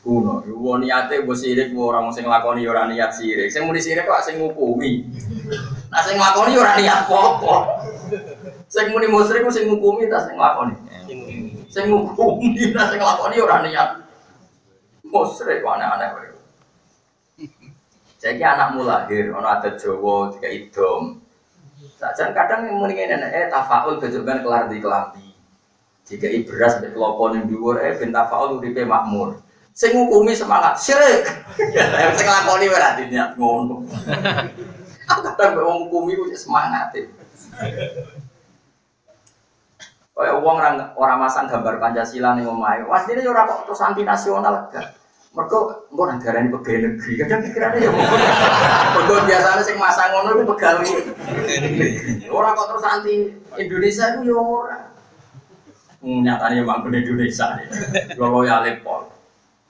kuno. Ibu niatnya gue sirik, gue orang sing lakoni orang niat sirik. Sing mau disirik kok sing ngukumi. Nah sing lakoni orang niat pokok. Sing muni musyrik ku sing ngukumi ta sing lakoni. Sing ngukumi ta sing lakoni ora niat. Musyrik aneh-aneh kowe. Jadi anakmu lahir, ono ada Jawa, tiga idom. Sajan kadang yang muni ngene eh tafaul bejukan kelar di kelambi. Jika beras mbek klopo ning dhuwur eh ben tafaul uripe makmur. Sing ngukumi semangat syirik. Sing lakoni ora niat ngono. Kadang mbek wong ngukumi ku semangat. E. Kayak uang orang orang masang gambar Pancasila nih omahe. Wah, ini ora kok terus anti nasional gak. Mereka engko negara ini pegawai negeri. Kadang pikirannya ya biasanya sing masang ngono itu pegawai. Orang kok terus anti Indonesia itu ya ora. Hmm, nyatanya mampu Indonesia. Kalau ya lepol.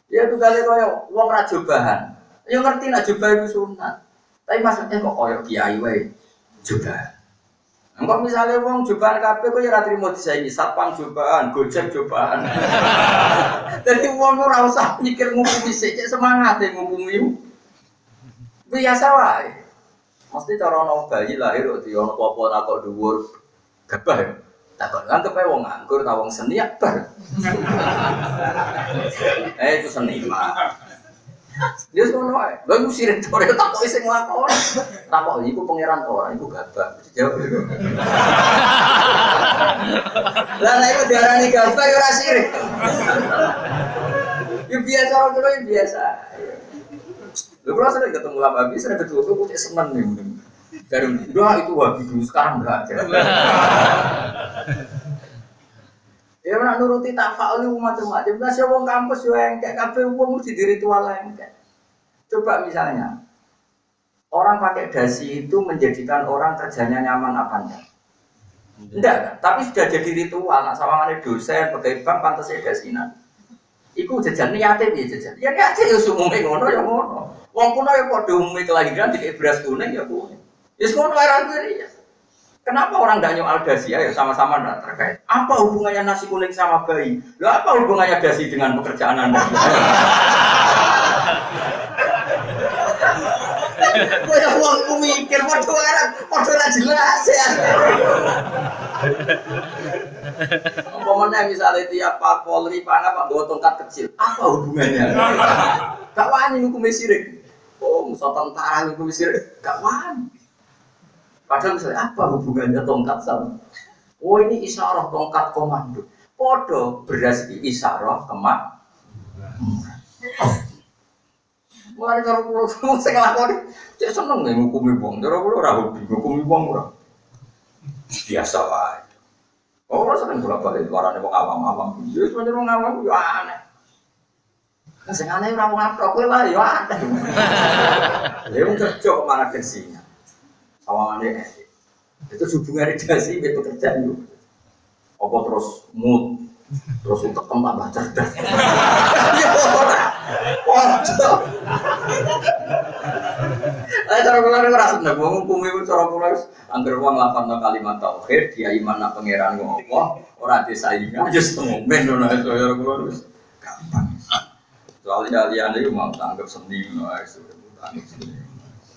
Ya itu kali kaya uang raja bahan. Ya ngerti nak jubah itu sunat. Tapi maksudnya kok koyo kiai wae jubah. Engkau misalnya uang jubahan kafe, kau ya ratri mau disaingi satpam jubahan, gojek jubahan. Jadi uang ora usah mikir ngukumi sih, semangat ya ngukumi. Biasa wae. Mesti cara ono bayi lahir di ono popo nakok dhuwur gabah. Takut kan kepe wong nganggur ta wong seni akbar. eh itu seni mah. Dia ngono ae. Lha iku sirik ora takok sing nglakoni. Takok iku pangeran ora, iku gabah. Jawab. Lah nek iku diarani gabah ya ora sirik. Ya biasa orang dulu ya biasa. Lu kalau sering ketemu lama habis, sering ketemu tuh kucing seneng nih. Dari dua itu wabi dulu sekarang enggak ada. Ya nak nuruti tak faul macam-macam. Nah, siapa kampus yo engkek kabeh wong mesti di ritual engkek. Coba misalnya orang pakai dasi itu menjadikan orang kerjanya nyaman apa enggak? Enggak? Tapi sudah jadi ritual. Nak sama mana dosen, pegawai bank, pantas ya dasinan. Iku jajan niate piye jajan? Ya niate ya umume ngono ya ngono. Wong kuno ya padha umume kelahiran dikek beras kuning ya kuning. Ya ngono era ya. Kenapa orang tidak nyoal dasi ya? Sama-sama tidak terkait. Apa hubungannya nasi kuning sama bayi? Lah apa hubungannya dasi dengan pekerjaan anda? Gue yang uangku mikir, waduh orang, waduh lah jelas ya. Umpamanya misalnya tiap Pak Polri, Pak apa, bawa tongkat kecil, apa hubungannya? Gak wani hukum sirik. Oh, musuh tentara hukum sirik, gak wani. Padahal misalnya apa hubungannya tongkat sama? Oh ini isyarah tongkat komando. Podo beras isyarah kemak. Mulai cara pulau semua saya ngelakoni, cek seneng nih ngukumi bong. Cara pulau rahu di ngukumi bong ora. Biasa lah. Oh, orang sering bolak balik suaranya bong awam-awam. Jadi sebenarnya bong awam ya aneh. Sing aneh ora wong atok lah ya aneh. Lha wong kerja ke mana kensinya? sawangannya itu hubungan redasi itu pekerjaan itu apa terus mood? Terus untuk tambah cerdas. Ya waduh Eh cara kula ora seneng. Wong iku cara kula wis anggere wong kalimat tauhid dia iman nak pangeran Allah ora disaingan ya semomen ngono cara kula wis gampang. Soalnya kalian itu mau tanggap seni, tanggap seni,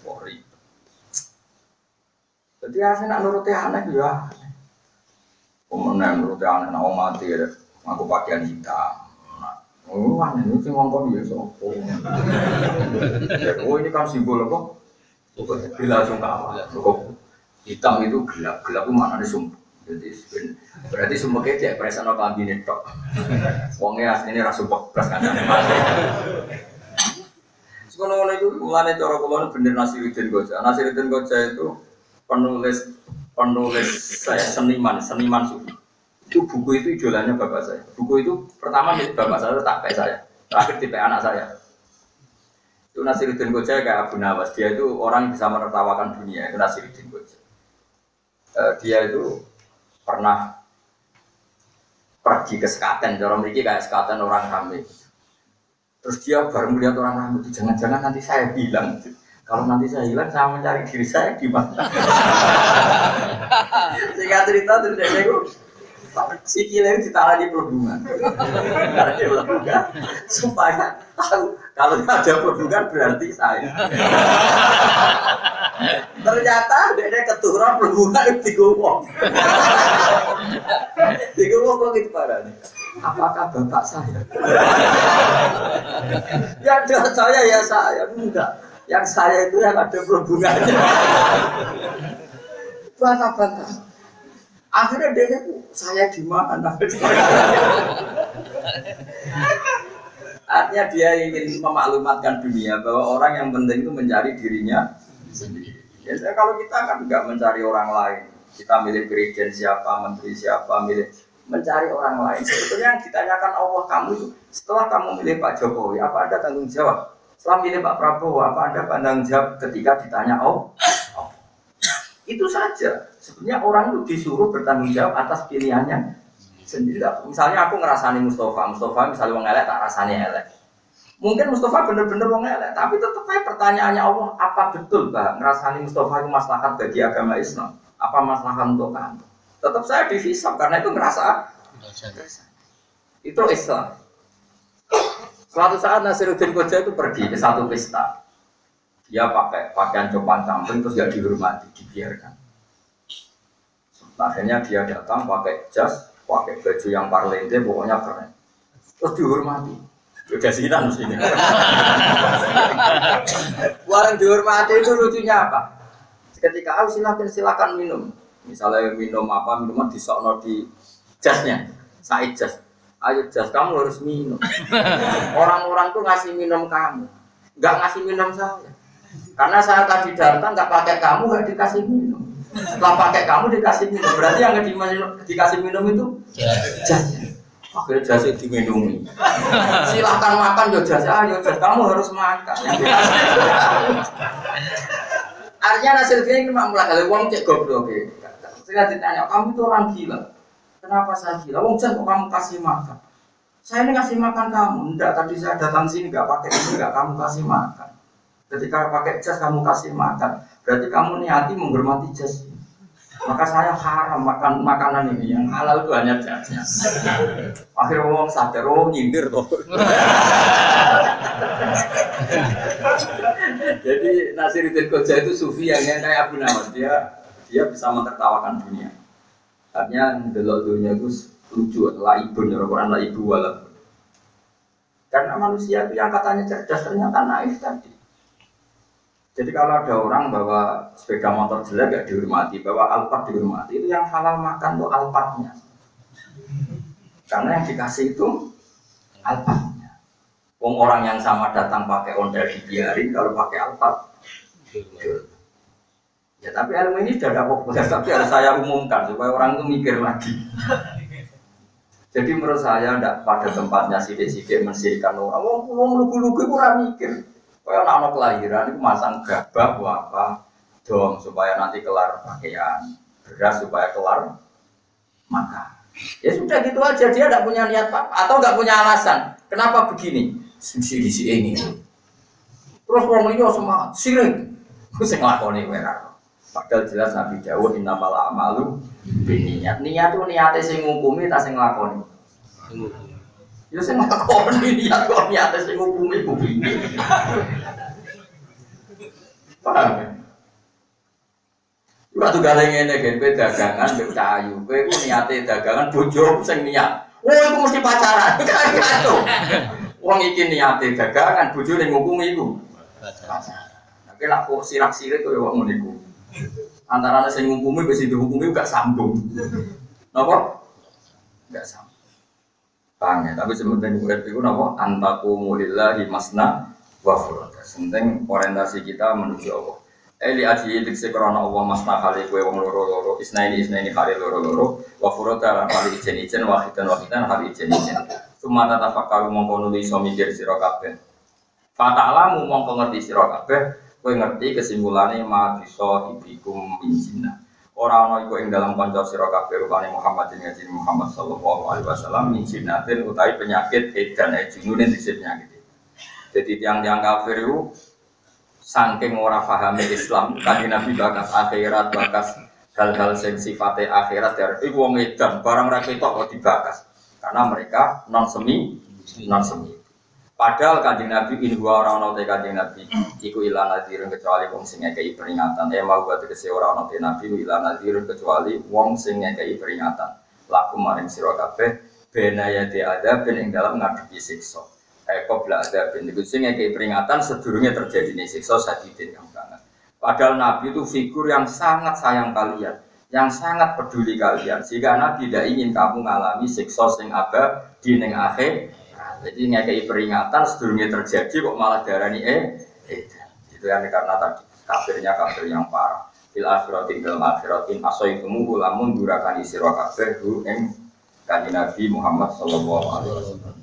polri. Jadi asli nak nuruti aneh ya. Kemudian nuruti aneh nak mati ya. Aku pakaian hitam. Oh, aneh ini sih ngomong ya sopo. Oh ini kan simbol apa? Bila sungkawa. Hitam itu gelap. Gelap itu mana nih sumpah. Jadi berarti semua kecek presano kabinet tok. Wongnya aslinya rasa bekas kan. Sekolah itu mulai cara kulon bener Nasiruddin Goja. Nasiruddin Goja itu penulis penulis saya seniman seniman sufi itu buku itu idolanya bapak saya. Buku itu pertama milik bapak saya tak kayak saya. Terakhir tipe anak saya. Itu Nasiruddin Koja kayak Abu Nawas. Dia itu orang bisa menertawakan dunia. Itu Nasiruddin Koja uh, dia itu pernah pergi ke sekaten. Orang memiliki kayak sekaten orang ramai terus dia baru melihat orang ramai itu jangan-jangan nanti saya bilang kalau nanti saya hilang, saya mencari diri saya di mana? Sehingga cerita terus dia itu si kile ditaruh di perhubungan. Karena dia juga supaya tahu kalau ada perhubungan berarti saya. Ternyata dia keturun perhubungan di gumong. di gumong kok gitu nih. Apakah bapak saya? ya saya ya saya enggak yang saya itu yang ada perhubungannya. Bantah-bantah. Akhirnya dia itu saya di mana? Artinya dia ingin memaklumatkan dunia bahwa orang yang penting itu mencari dirinya sendiri. Ya, kalau kita kan nggak mencari orang lain, kita milih presiden siapa, menteri siapa, milih mencari orang lain. Sebetulnya yang ditanyakan Allah kamu itu setelah kamu milih Pak Jokowi, apa ada tanggung jawab? Selama ini Pak Prabowo, apa Anda pandang jawab ketika ditanya oh? oh. Itu saja. Sebenarnya orang itu disuruh bertanggung jawab atas pilihannya sendiri. Misalnya aku ngerasani Mustafa, Mustafa misalnya wong elek tak rasani elek. Mungkin Mustafa bener-bener wong elek, tapi tetap aja pertanyaannya Allah, apa betul Pak ngerasani Mustafa itu maslahat bagi agama Islam? Apa maslahat untuk kamu? Tetap saya dihisap karena itu ngerasa itu Islam. Suatu saat Nasiruddin Koja itu pergi ke satu pesta. Dia pakai pakaian copan camping terus dia dihormati, dibiarkan. Akhirnya dia datang pakai jas, pakai baju yang parlente, pokoknya keren. Terus dihormati. Udah sih kita ini. Warang dihormati itu lucunya apa? Ketika aku silakan silakan minum. Misalnya minum apa minuman di sono di jasnya, saya jas ayo jas kamu harus minum orang-orang tuh ngasih minum kamu nggak ngasih minum saya Karena saya tadi datang nggak pakai kamu nggak dikasih minum. Setelah pakai kamu dikasih minum. Berarti yang di, dikasih minum itu jas. Akhirnya jas itu diminumi. Silahkan makan yo jas, ah yo jas. Kamu harus makan. Artinya hasil ini cuma mulai dari uang cek goblok. Saya ditanya, kamu itu orang gila. Kenapa saya gila? Wong jas kok kamu kasih makan? Saya ini kasih makan kamu. Enggak, tadi saya datang sini nggak pakai ini, nggak kamu kasih makan. Ketika pakai jas kamu kasih makan, berarti kamu niati menghormati jas. Maka saya haram makan makanan ini yang halal itu hanya jasnya. Akhirnya ngomong sadar, oh nyindir toh. Jadi Nasiruddin Koja itu sufi yang kayak Abu Nawas dia dia bisa mentertawakan dunia. Artinya delok dunia itu lucu, laibun, ya Quran laibu walaupun. Karena manusia itu yang katanya cerdas ternyata naif tadi. Jadi kalau ada orang bawa sepeda motor jelek gak dihormati, bawa alpat dihormati, itu yang halal makan tuh alpatnya. Karena yang dikasih itu alpatnya. Wong orang yang sama datang pakai ondel dibiarin, kalau pakai alpat, ya tapi ilmu ini sudah ada populer, tapi harus saya umumkan supaya orang itu mikir lagi. Jadi menurut saya tidak pada tempatnya sidik-sidik mensirikan orang. Wong wong lugu-lugu kurang mikir. Kayak anak kelahiran itu masang gabah apa dong supaya nanti kelar pakaian, beras supaya kelar makan. Ya sudah gitu aja dia tidak punya niat apa atau nggak punya alasan. Kenapa begini? Sisi di ini. Terus orang ini semangat, sirik. Terus ngelakoni merah. Padahal jelas Nabi Dawud innamal amalu niat. Niat itu niatnya sing ngukumi tak sing nglakoni. Ya sing nglakoni niat kok niatnya sing ngukumi kuwi. Paham ya? Waktu gale ngene gen kowe dagangan mbek cayu, kowe ku niate dagangan bojo sing niat. Oh, itu mesti pacaran. Kacau. Wong iki niate dagangan, bojo ning ngukumi iku. Pacaran. Tapi lah kok sirak-sirik kowe wong ngene iku. Antara sing ngukumi wis dihukumi gak sambung. Napa? Gak sambung. Paham ya? Tapi sementing urip iku napa? Antaku mulillahi masna wa furada. Penting orientasi kita menuju Allah. Eli aji diksi krana Allah masna kali kue wong loro loro isna ini isna ini kali loro loro wa lan kali ijen ijen wahidan wahidan kali ijen ijen. Cuma tata fakaru nuli iso mikir sira kabeh. Fata'lamu mongko ngerti sira kowe ngerti kesimpulannya ma bisa ibikum min jinnah. Ora ana iku ing dalam kanca sira kabeh rupane Muhammad ngaji Muhammad sallallahu alaihi wasallam min jinnatin utawi penyakit edan ejunune dhisik penyakit. Jadi tiang-tiang kafir itu saking ora pahami Islam, kan Nabi bakas akhirat, bakas hal-hal sing sifatnya akhirat dari iku wong edan, barang ra ketok kok dibakas. Karena mereka non semi, non semi. Padahal kanjeng Nabi ini dua orang nonte kanjeng Nabi iku ilah nadirun kecuali wong sing ngekei peringatan. Eh mau buat tegese orang nonte Nabi ilah nadirun kecuali wong sing ngekei peringatan. Laku maring kabeh benaya di ada ben ing dalam ngadepi siksa. Eh qabla ada ben iku sing ngekei peringatan sedurunge terjadi nih siksa sadidin yang banget. Padahal Nabi itu figur yang sangat sayang kalian, yang sangat peduli kalian. Sehingga Nabi tidak ingin kamu mengalami siksa sing abadi ning akhir jadi ngekei peringatan sedurungnya terjadi kok malah darani eh, eh itu yang karena tadi kafirnya kafir yang parah. Fil akhiratin dalam akhiratin asoi temu lamun durakan isi kafir hu eng kanji Nabi Muhammad Sallallahu Alaihi Wasallam.